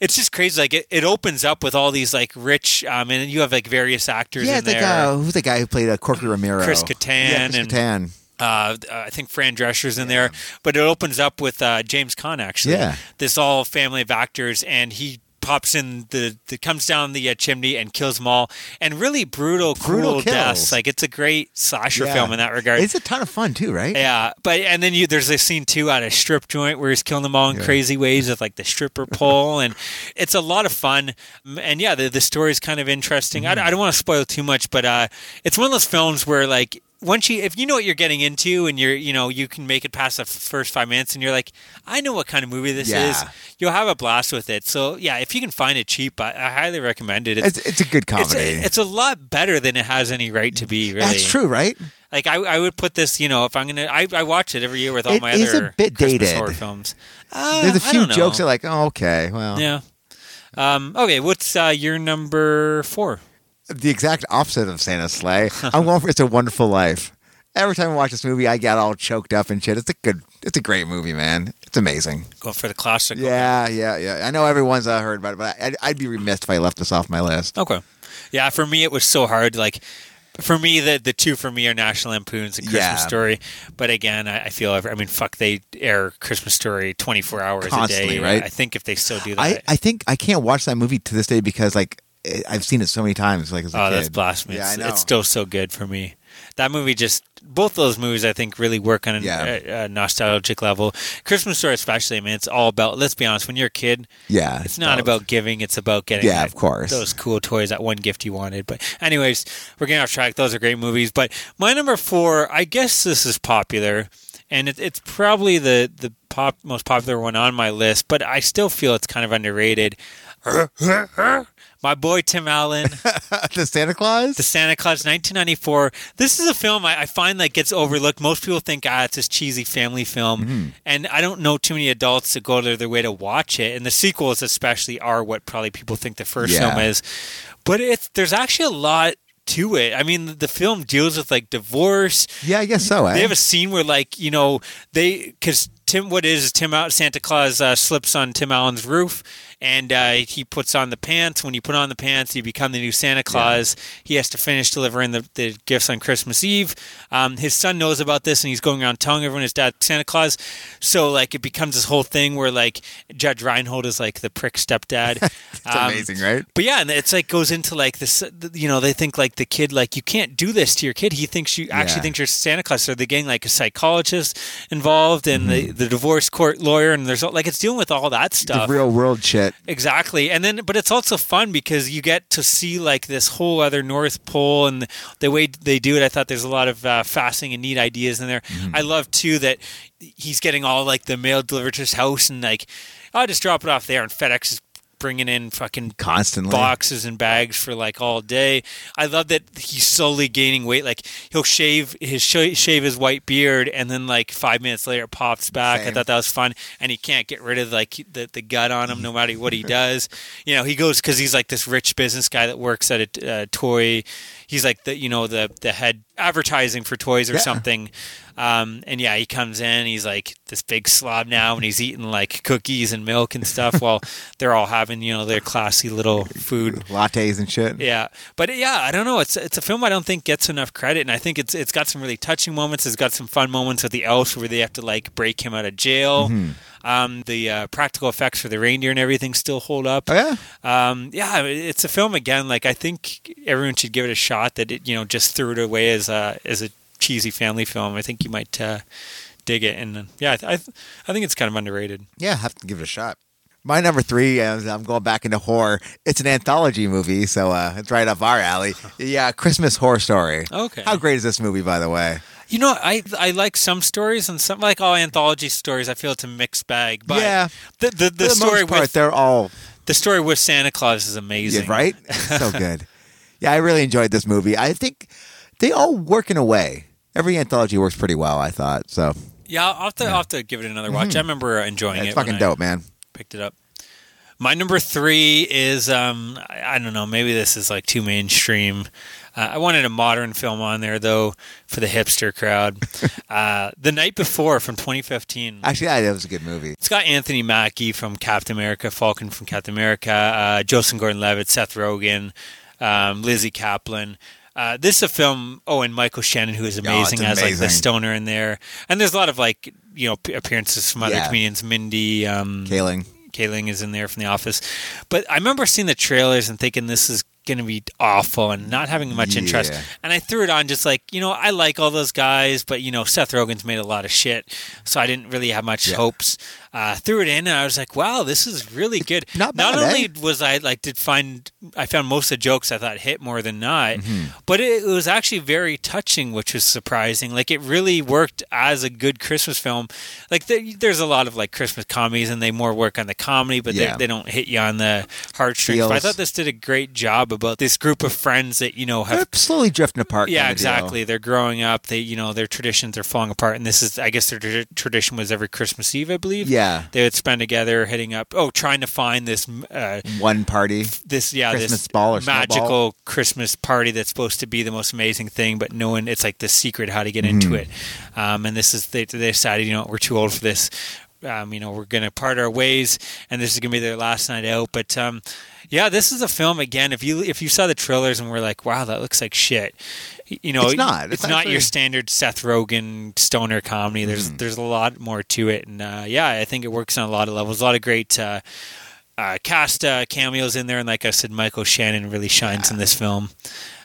It's just crazy. Like it, it opens up with all these like rich, um, and you have like various actors Yeah, in it's like there. uh, who's the guy who played uh, Corky Romano? Chris Kattan Yeah, Chris and- Kattan. uh, I think Fran Drescher's in there, but it opens up with uh, James Caan actually. Yeah. this all family of actors, and he pops in the, the comes down the uh, chimney and kills them all, and really brutal, Brutal cruel kills. deaths. Like it's a great slasher Yeah. film in that regard. It's a ton of fun too, right? yeah, but and then you there's a scene too at a strip joint where he's killing them all in crazy ways with like the stripper pole, and it's a lot of fun. And yeah, the the story is kind of interesting. Mm-hmm. I, I don't want to spoil too much, but uh, it's one of those films where like once you if you know what you're getting into and you're you know you can make it past the first five minutes and you're like I know what kind of movie this Yeah. is, you'll have a blast with it. So yeah, if you can find it cheap, I, I highly recommend it. It's it's a good it's, comedy. it's a lot better than it has any right to be. Really, That's true, right? like I, I would put this, you know, if I'm gonna, I, I watch it every year with all It my is a other bit Christmas dated. horror films. Uh, There's a few jokes that are like, oh, okay, well, yeah. Um, okay, what's uh, your number four? The exact opposite of Santa's Slay. I'm going for It's a Wonderful Life. Every time I watch this movie, I get all choked up and shit. It's a good, it's a great movie, man. It's amazing. Going for the classic. Yeah, yeah, yeah. I know everyone's uh, heard about it, but I'd, I'd be remiss if I left this off my list. Okay. Yeah, for me it was so hard. Like, for me, the the two for me are National Lampoon's and Christmas Yeah. Story. But again, I, I feel, every, I mean, fuck, they air Christmas Story 24 hours Constantly, a day. right? I think if they still do that. I, I think I can't watch that movie to this day because like it, I've seen it so many times. Like as a Oh, kid. that's blasphemy! Yeah, I it's, know. it's still so good for me. That movie just both those movies I think really work on a, Yeah. a, a nostalgic level. Christmas Story especially. I mean, it's all about. Let's be honest. When you're a kid, yeah, it's not both. about giving. It's about getting. Yeah, that- of course. Those cool toys, that one gift you wanted. But anyways, we're getting off track. Those are great movies. But my number four, I guess this is popular, and it, it's probably the the pop most popular one on my list. But I still feel it's kind of underrated. My boy Tim Allen. the Santa Claus. The Santa Claus, 1994. This is a film I, I find that gets overlooked. Most people think, ah, it's this cheesy family film, Mm-hmm. and I don't know too many adults that go to their way to watch it. And the sequels, especially, are what probably people think the first Yeah. film is. But it's there's actually a lot to it. I mean, the film deals with like divorce. yeah, I guess so. Eh? They have a scene where, like, you know, they because Tim, what is is Tim out Santa Claus uh, slips on Tim Allen's roof, and uh, he puts on the pants. When you put on the pants, you become the new Santa Claus. He has to finish delivering the, the gifts on Christmas Eve. Um, his son knows about this, and he's going around telling everyone his dad Santa Claus. So, like, it becomes this whole thing where, like, Judge Reinhold is like the prick stepdad. it's Um, amazing, right? but yeah, and it's like goes into like this. You know, they think like the kid, like you can't do this to your kid. He thinks you actually Yeah. thinks you're Santa Claus. So they're getting like a psychologist involved and the, the divorce court lawyer, and there's like it's dealing with all that The stuff. real world shit. Exactly, and then but it's also fun because you get to see like this whole other North Pole and the, the way they do it. I thought there's a lot of uh, fascinating and neat ideas in there. Mm-hmm. I love too that he's getting all like the mail delivered to his house and like I'll just drop it off there, and FedEx is bringing in fucking Constantly. boxes and bags for like all day. I love that he's slowly gaining weight. Like he'll shave his sh- shave his white beard, and then like five minutes later it pops back. I thought that was fun, and he can't get rid of like the, the gut on him no matter what he does. You know, he goes because he's like this rich business guy that works at a uh, toy. He's like the you know the the head advertising for toys or Yeah. something. Um, and yeah, he comes in. He's like this big slob now, and he's eating like cookies and milk and stuff while they're all having you know their classy little food. Lattes and shit. Yeah, but yeah, I don't know. It's it's a film I don't think gets enough credit, and I think it's it's got some really touching moments. It's got some fun moments with the elves where they have to like break him out of jail. Um, the uh, practical effects for the reindeer and everything still hold up. Oh yeah. Um, yeah, it's a film again. Like I think everyone should give it a shot. That it you know just threw it away as a as a cheesy family film. I think you might uh, dig it, and uh, yeah, I, I I think it's kind of underrated. Yeah, I have to give it a shot. My number three, uh, I'm going back into horror. It's an anthology movie, so uh, it's right up our alley. Yeah, Christmas Horror Story. Okay. How great is this movie, by the way? You know, I I like some stories and some like all anthology stories. I feel it's a mixed bag. But Yeah. the the, the For story part, with they're all the story with Santa Claus is amazing. yeah, right. so good. Yeah, I really enjoyed this movie. I think they all work in a way. Every anthology works pretty well, I thought. So Yeah, I'll have to, I'll have to give it another watch. I remember enjoying Mm-hmm. yeah, it's it. when fucking I dope, man. Picked it up. My number three is um, I, I don't know. Maybe this is like too mainstream. Uh, I wanted a modern film on there though for the hipster crowd. uh, the Night Before from 2015. Actually, yeah, that was a good movie. It's got Anthony Mackie from Captain America, Falcon from Captain America, uh, Joseph Gordon-Levitt, Seth Rogen, um, Lizzy Caplan. Uh, this is a film. Oh, and Michael Shannon, who is it's amazing as like the stoner in there. And there's a lot of like you know appearances from other Yeah. comedians. Mindy, um, Kaling. Kaling is in there from The Office. But I remember seeing the trailers and thinking this is going to be awful and not having much interest. And I threw it on just like, you know, I like all those guys, but, you know, Seth Rogen's made a lot of shit. So I didn't really have much Yeah. hopes. Uh, threw it in and I was like, wow, this is really good. not bad, only eh? was I like, did find, I found most of the jokes I thought hit more than not, Mm-hmm. but it, it was actually very touching, which was surprising. Like it really worked as a good Christmas film. Like there, there's a lot of like Christmas comedies and they more work on the comedy, but Yeah. they, they don't hit you on the heartstrings. But I thought this did a great job about this group of friends that you know have They're slowly drifting apart. yeah, kinda deal. exactly. They're growing up. They, you know, their traditions are falling apart, and this is, I guess, their tra- tradition was every Christmas Eve, I believe. Yeah. They would spend together, hitting up, oh, trying to find this, uh, One party. this, yeah, Christmas this ball or magical snowball. Christmas party that's supposed to be the most amazing thing, but no one, it's like the secret how to get into it. Um, and this is they, they decided, you know, we're too old for this. Um, you know, we're going to part our ways, and this is going to be their last night out. But um, yeah, this is a film again. If you if you saw the trailers and were like, "Wow, that looks like shit," you know, It's not. It's, It's not your standard Seth Rogen stoner comedy. There's Mm-hmm. there's a lot more to it, and uh, yeah, I think it works on a lot of levels. A lot of great. Uh, uh, cast uh, cameos in there, and like I said, Michael Shannon really shines in this film.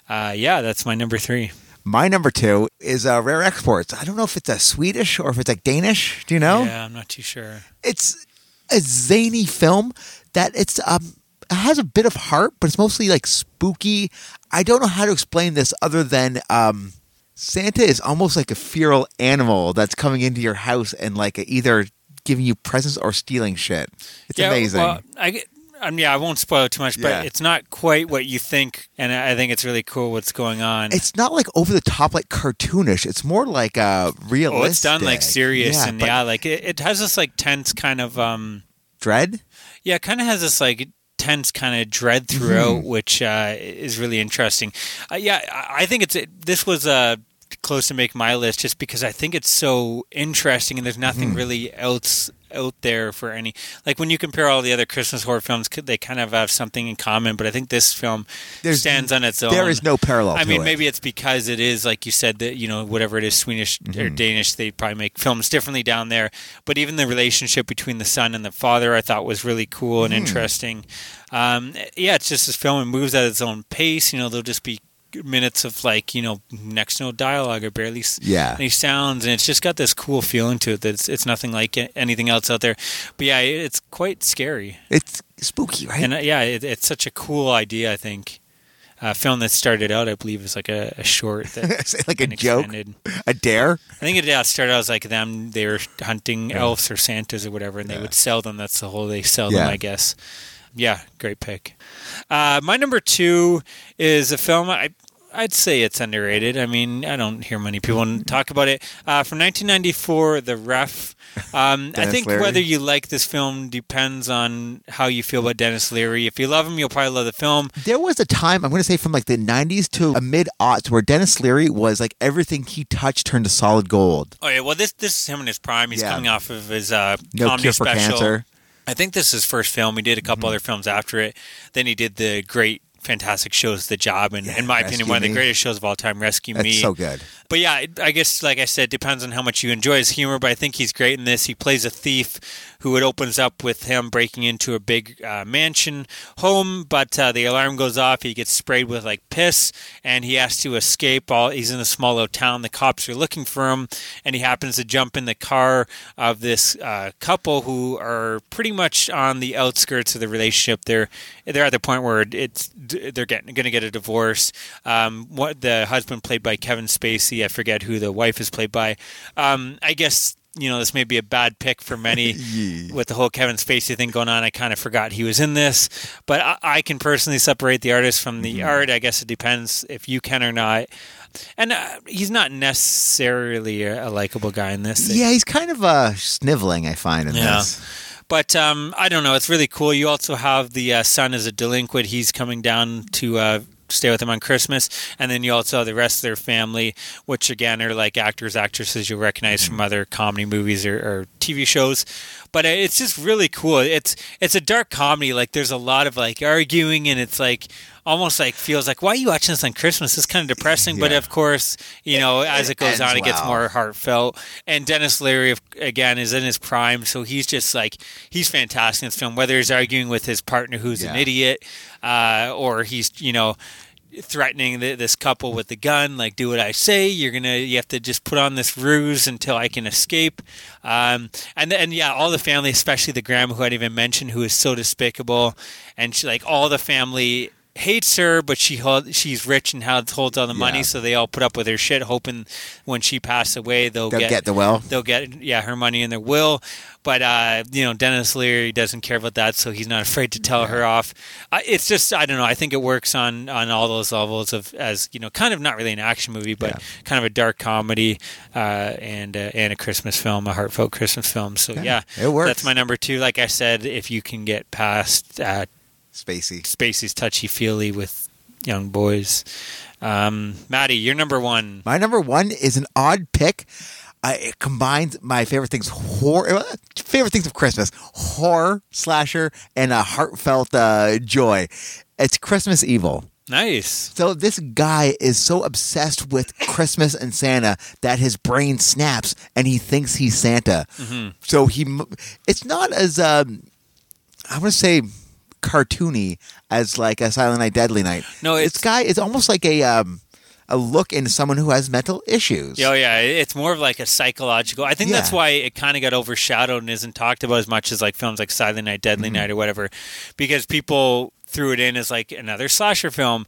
Uh, yeah, that's my number three. My number two is uh, Rare Exports. I don't know if it's a Swedish or if it's like Danish. Do you know? Yeah, I'm not too sure. It's a zany film that it's um has a bit of heart, but it's mostly like spooky. I don't know how to explain this other than um Santa is almost like a feral animal that's coming into your house and like either giving you presents or stealing shit. It's yeah, amazing. Well, I, um, yeah, I won't spoil it too much, but Yeah. it's not quite what you think, and I think it's really cool what's going on. it's not like over the top like cartoonish. It's more like uh realistic. oh, it's done like serious, and but yeah, like it, it has this like tense kind of um, dread. yeah, it kind of has this like tense kind of dread throughout, which uh, is really interesting. Uh, yeah, I think it's this was uh, close to make my list just because I think it's so interesting, and there's nothing really else out there for any like when you compare all the other Christmas horror films, could- they kind of have something in common, but I think this film There's- stands on its own. There is no parallel. I mean, it. maybe it's because it is like you said that you know whatever it is, Swedish Mm-hmm. or Danish, they probably make films differently down there. But even the relationship between the son and the father, I thought was really cool and interesting. Um, yeah, it's just this film. It moves at its own pace. You know, there'll just be minutes of like you know next to no dialogue or barely Yeah. any sounds, and it's just got this cool feeling to it. That it's, it's nothing like anything else out there. But yeah, it's quite scary. It's spooky, right? And uh, yeah, it, it's such a cool idea. I think a film that started out, I believe, as like a, a short that like a joke, expanded. a dare. I think it yeah, started out as like them. They were hunting elves or Santas or whatever, and they would sell them. That's the whole they sell them, I guess. Yeah, great pick. Uh, my number two is a film I. I'd say it's underrated. I mean, I don't hear many people talk about it. Uh, from 1994, The Ref. Um, I think Leary. whether you like this film depends on how you feel about Denis Leary. If you love him, you'll probably love the film. There was a time I'm going to say from like the 90s to a mid aughts where Denis Leary was like everything he touched turned to solid gold. Oh yeah, well this this is him in his prime. He's Yeah. coming off of his uh, No comedy cure for special. cancer. I think this is his first film. He did a couple Mm-hmm. other films after it. Then he did the great, fantastic shows, The Job, and in my opinion, one of the Me. greatest shows of all time, Rescue That's Me. so good. But yeah, I guess like I said, depends on how much you enjoy his humor. But I think he's great in this. He plays a thief who it opens up with him breaking into a big uh, mansion home, but uh, the alarm goes off. He gets sprayed with like piss, and he has to escape. All he's in a small little town. The cops are looking for him, and he happens to jump in the car of this uh, couple who are pretty much on the outskirts of the relationship. They're they're at the point where it's they're getting going to get a divorce. Um, what the husband played by Kevin Spacey, I forget who the wife is played by. Um, I guess you know, this may be a bad pick for many Yeah. with the whole Kevin Spacey thing going on. I kind of forgot he was in this, but I, I can personally separate the artist from the Mm-hmm. art. I guess it depends if you can or not. And uh, he's not necessarily a, a likable guy in this. Yeah, he's kind of uh, sniveling. I find in Yeah. this. But um, I don't know. It's really cool. You also have the uh, son as a delinquent. He's coming down to uh, stay with him on Christmas, and then you also have the rest of their family, which again are like actors, actresses you'll recognize from other comedy movies or, or TV shows. But it's just really cool. It's it's a dark comedy. Like there's a lot of like arguing, and it's like almost like feels like why are you watching this on Christmas? It's kind of depressing. But of course, you know, as it it goes on, it gets more heartfelt. And Denis Leary, again, is in his prime, so he's just like he's fantastic in this film. Whether he's arguing with his partner who's an idiot, uh, or he's you know threatening the, this couple with the gun, like do what I say. You're gonna you have to just put on this ruse until I can escape. Um, and and yeah, all the family, especially the grandma who I'd even mentioned, who is so despicable, and she like all the family hates her, but she hold, she's rich and holds holds all the money, so they all put up with her shit, hoping when she passes away they'll, They'll get the will. They'll get yeah her money in their will, but uh, you know Denis Leary doesn't care about that, so he's not afraid to tell her off. It's just I don't know. I think it works on on all those levels of as you know, kind of not really an action movie, but Yeah. kind of a dark comedy uh, and uh, and a Christmas film, a heartfelt Christmas film. So yeah, it works. That's my number two. Like I said, if you can get past uh, Spacey. Spacey's touchy feely with young boys. Um, Maddie, you're number one. My number one is an odd pick. Uh, it combines my favorite things horror, uh, favorite things of Christmas, horror slasher, and a heartfelt uh, joy. It's Christmas Evil. Nice. So this guy is so obsessed with Christmas and Santa that his brain snaps and he thinks he's Santa. Mm-hmm. So he, it's not as um, I want to say cartoony as like a Silent Night, Deadly Night. No, this it's- guy is almost like a um, a look into someone who has mental issues. Oh yeah, it's more of like a psychological. I think that's why it kind of got overshadowed and isn't talked about as much as like films like Silent Night, Deadly Mm-hmm. Night, or whatever, because people threw it in as like another slasher film,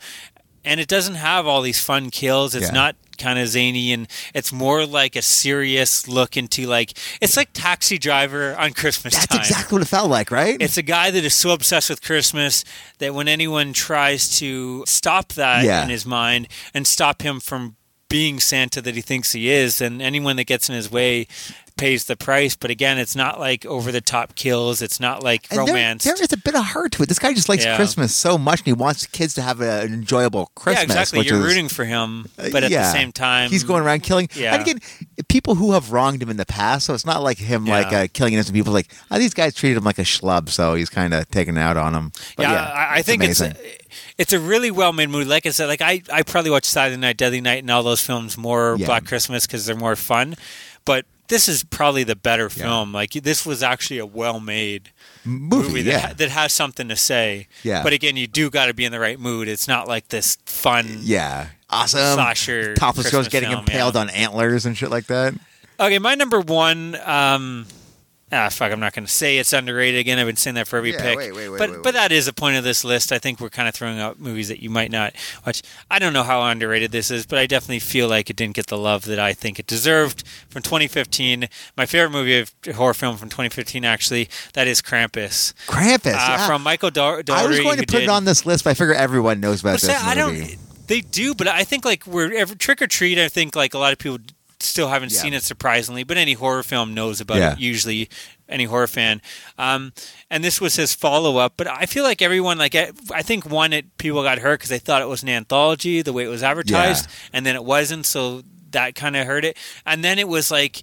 and it doesn't have all these fun kills. It's Yeah. not kind of zany, and it's more like a serious look into like it's like Taxi Driver on Christmas That's time. exactly what it felt like, right? It's a guy that is so obsessed with Christmas that when anyone tries to stop that Yeah. in his mind and stop him from being Santa that he thinks he is, then anyone that gets in his way pays the price. But again, it's not like over the top kills. It's not like And there- romance. There, is a bit of heart to it. This guy just likes Yeah. Christmas so much, and he wants kids to have an enjoyable Christmas. yeah, exactly. You're is, rooting for him, uh, but at the same time, he's going around killing. Yeah. And again, people who have wronged him in the past, so it's not like him Yeah. like uh, killing innocent people. Like oh, these guys treated him like a schlub, so he's kind of taking it out on him. But yeah, yeah, I, I think amazing. it's it's a really well made movie. Like I said, like I, I probably watch Silent Night, Deadly Night, and all those films more Yeah. Black Christmas because they're more fun. But this is probably the better film. Like this was actually a well made movie. movie yeah, that, that has something to say. Yeah. But again, you do got to be in the right mood. It's not like this fun. yeah, awesome. Slasher Topless girls getting film, impaled yeah. on antlers and shit like that. Okay, my number one. Um, ah, fuck, I'm not going to say it's underrated again. I've been saying that for every Yeah, pick. wait, wait, wait, but wait, but that is a point of this list. I think we're kind of throwing out movies that you might not watch. I don't know how underrated this is, but I definitely feel like it didn't get the love that I think it deserved. From 2015, my favorite movie of horror film from 2015, actually, that is Krampus. Krampus. Uh, yeah. From Michael Dougherty. I was going to put it on this list, but I figure everyone knows about Well, this say, I movie. don't. They do, but I think like we're Trick 'r Treat. I think like a lot of people still haven't Yeah. seen it surprisingly, but any horror film knows about Yeah. it. Usually, any horror fan. Um, and this was his follow up, but I feel like everyone like I, I think one it people got hurt because they thought it was an anthology the way it was advertised, and then it wasn't, so that kind of hurt it. And then it was like.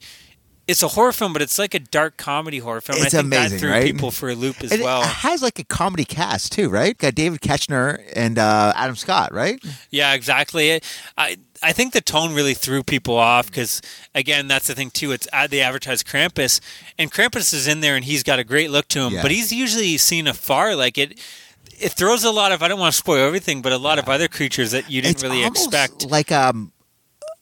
It's a horror film, but it's like a dark comedy horror film. It's I think amazing, that threw right? people for a loop as And well. It has like a comedy cast too, right? Got David Koechner and uh, Adam Scott, right? Yeah, exactly. I I think the tone really threw people off because again, that's the thing too. It's at the advertised Krampus, and Krampus is in there, and he's got a great look to him, Yeah. but he's usually seen afar. Like it, it throws a lot of. I don't want to spoil everything, but a lot of other creatures that you didn't it's really expect. like um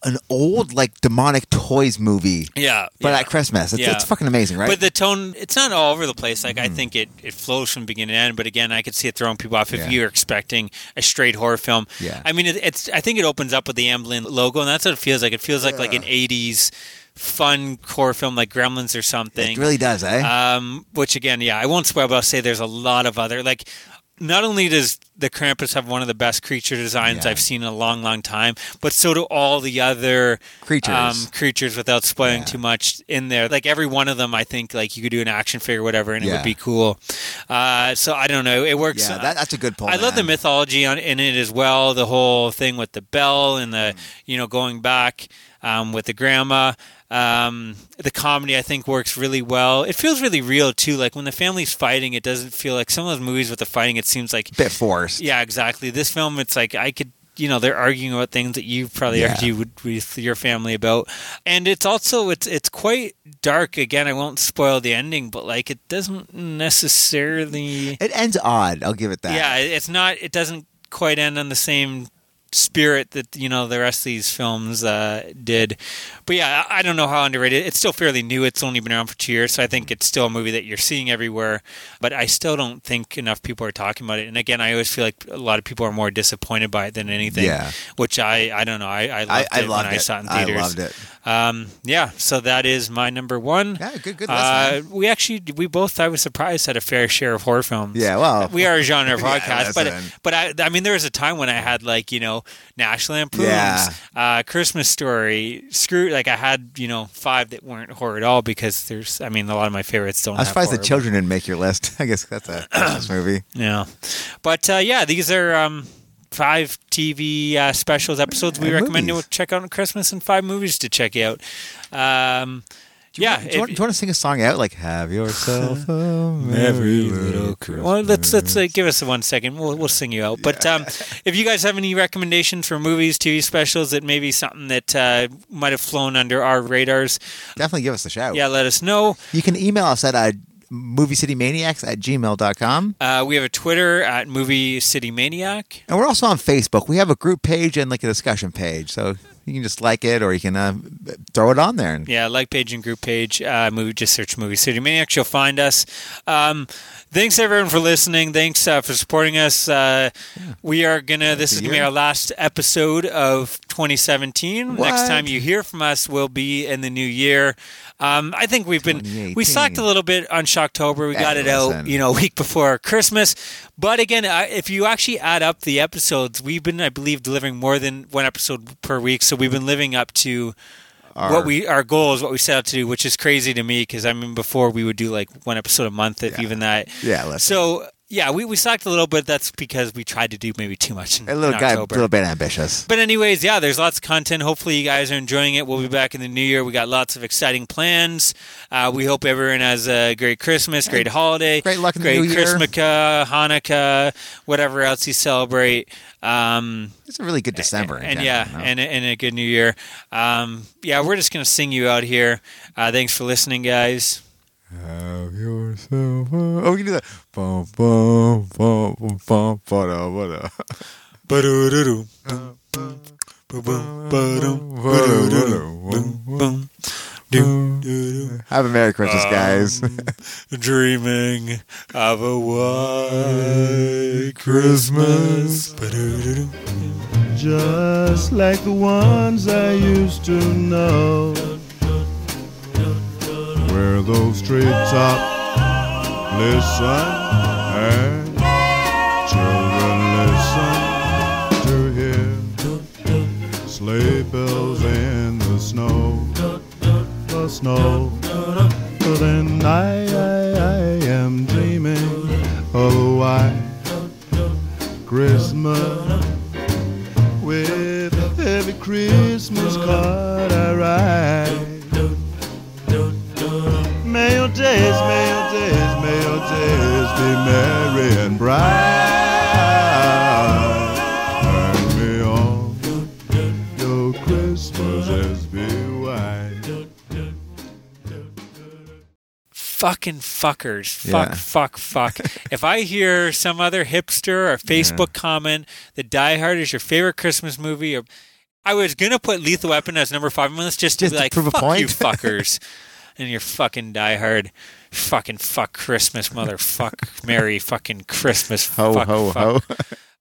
an old like demonic toys movie, Yeah, but yeah. at Christmas. It's, Yeah. it's fucking amazing, right? But the tone, it's not all over the place. Like I think it, it flows from beginning to end. But again, I could see it throwing people off if Yeah. you're expecting a straight horror film. Yeah. I mean, it, it's. I think it opens up with the Amblin logo, and that's what it feels like. It feels like like an '80s fun core film like Gremlins or something. It really does, eh? Um, which again, yeah, I won't spoil, but I'll say there's a lot of other like. Not only does the Krampus have one of the best creature designs Yeah. I've seen in a long, long time, but so do all the other Creatures. um, creatures. Without spoiling Yeah. too much in there, like every one of them, I think like you could do an action figure, or whatever, and it would be cool. Uh, so I don't know, it works. yeah, that, that's a good point. I love the mythology on, in it as well. The whole thing with the bell and the, you know, going back um, with the grandma. Um, the comedy I think works really well. It feels really real too. Like when the family's fighting, it doesn't feel like some of those movies with the fighting. It seems like Bit forced. yeah, exactly. This film, it's like I could, you know, they're arguing about things that you probably Yeah. argue with, with your family about, and it's also it's it's quite dark. Again, I won't spoil the ending, but like it doesn't necessarily. It ends odd. I'll give it that. Yeah, it's not. It doesn't quite end on the same spirit that you know the rest of these films uh, did. But yeah, I I don't know how underrated. It's still fairly new. It's only been around for two years, so I think it's still a movie that you're seeing everywhere. But I still don't think enough people are talking about it. And again, I always feel like a lot of people are more disappointed by it than anything. Yeah. Which I I don't know. I I loved I, I it loved when it. I saw it in I theaters. loved it. Um, yeah, so that is my number one. Yeah, good, good list, Uh, we actually, we both, I was surprised, had a fair share of horror films. Yeah, well, we are a genre Yeah, podcast, but but I, I mean, there was a time when I had like you know National Lampoon's, Yeah. uh, Christmas Story, Screw. Like I had you know five that weren't horror at all because there's, I mean, a lot of my favorites don't. I'm surprised the horror, children didn't make your list. I guess that's a Christmas movie. Yeah, but uh, yeah, these are um, five TV uh, specials episodes we And recommend movies. to check out on Christmas and five movies to check out. Um, yeah, want, do, you want, do you want to sing a song out like "Have yourself a merry little Christmas"? Well, let's let's uh, give us one second. We'll we'll sing you out. But um, if you guys have any recommendations for movies, TV specials that maybe something that uh, might have flown under our radars, Definitely give us a shout. yeah, let us know. You can email us at uh, moviecitymaniacs at gmail.com. Uh, we have a Twitter at Movie City Maniac. And we're also on Facebook. We have a group page and like a discussion page. So you can just like it or you can uh, throw it on there. And Yeah, like page and group page. Uh, movie, just search Movie City Maniacs. You'll find us. Um, thanks everyone for listening. Thanks uh, for supporting us. Uh, We are gonna. This is gonna be our last episode of 2017. Next time you hear from us will be in the new year. Um, I think we've been we 2018. sucked a little bit on Shocktober. We got it out, you know, a week before Christmas. But again, uh, if you actually add up the episodes, we've been, I believe, delivering more than one episode per week. So we've been living up to our, what we our goal is what we set out to do, which is crazy to me because I mean before we would do like one episode a month, if Yeah. even that. Yeah, listen. So yeah, we we sucked a little bit. That's because we tried to do maybe too much in, a little in guy, a little bit ambitious. But anyways, yeah, there's lots of content. Hopefully, you guys are enjoying it. We'll be back in the new year. We got lots of exciting plans. Uh, we hope everyone has a great Christmas, great holiday, Great luck in the great. Christmas, Hanukkah, whatever else you celebrate. Um, It's a really good December. in and yeah, and, and a good new year. Um, yeah, we're just gonna sing you out here. Uh, thanks for listening, guys. Have yourself a... Oh, we can do that. Bum, bum, bum, bum, bum, ba-da, ba-da. Ba-do-do-do. Ba-boom, ba-dum, ba-do-do-do. Boom. Do-do-do. Have a Merry Christmas, guys. Um, dreaming of a white Christmas. Ba-do-do-do. just like the ones I used to know. Where those treetops listen and children listen to hear sleigh bells in the snow, the snow. But then I, I, I am dreaming of a white Christmas with every Christmas card I write. May your days, may your days, may your days be merry and bright. And may all your Christmases be white. Fucking fuckers. Fuck, Yeah. fuck, fuck. if I hear some other hipster or Facebook comment that Die Hard is your favorite Christmas movie, or I was gonna put Lethal Weapon as number five on this just to Just be to like, prove a fuck point? you fuckers. and your fucking diehard Fucking fuck Christmas, motherfuck. Merry fucking Christmas. Ho, fuck, ho, fuck. ho.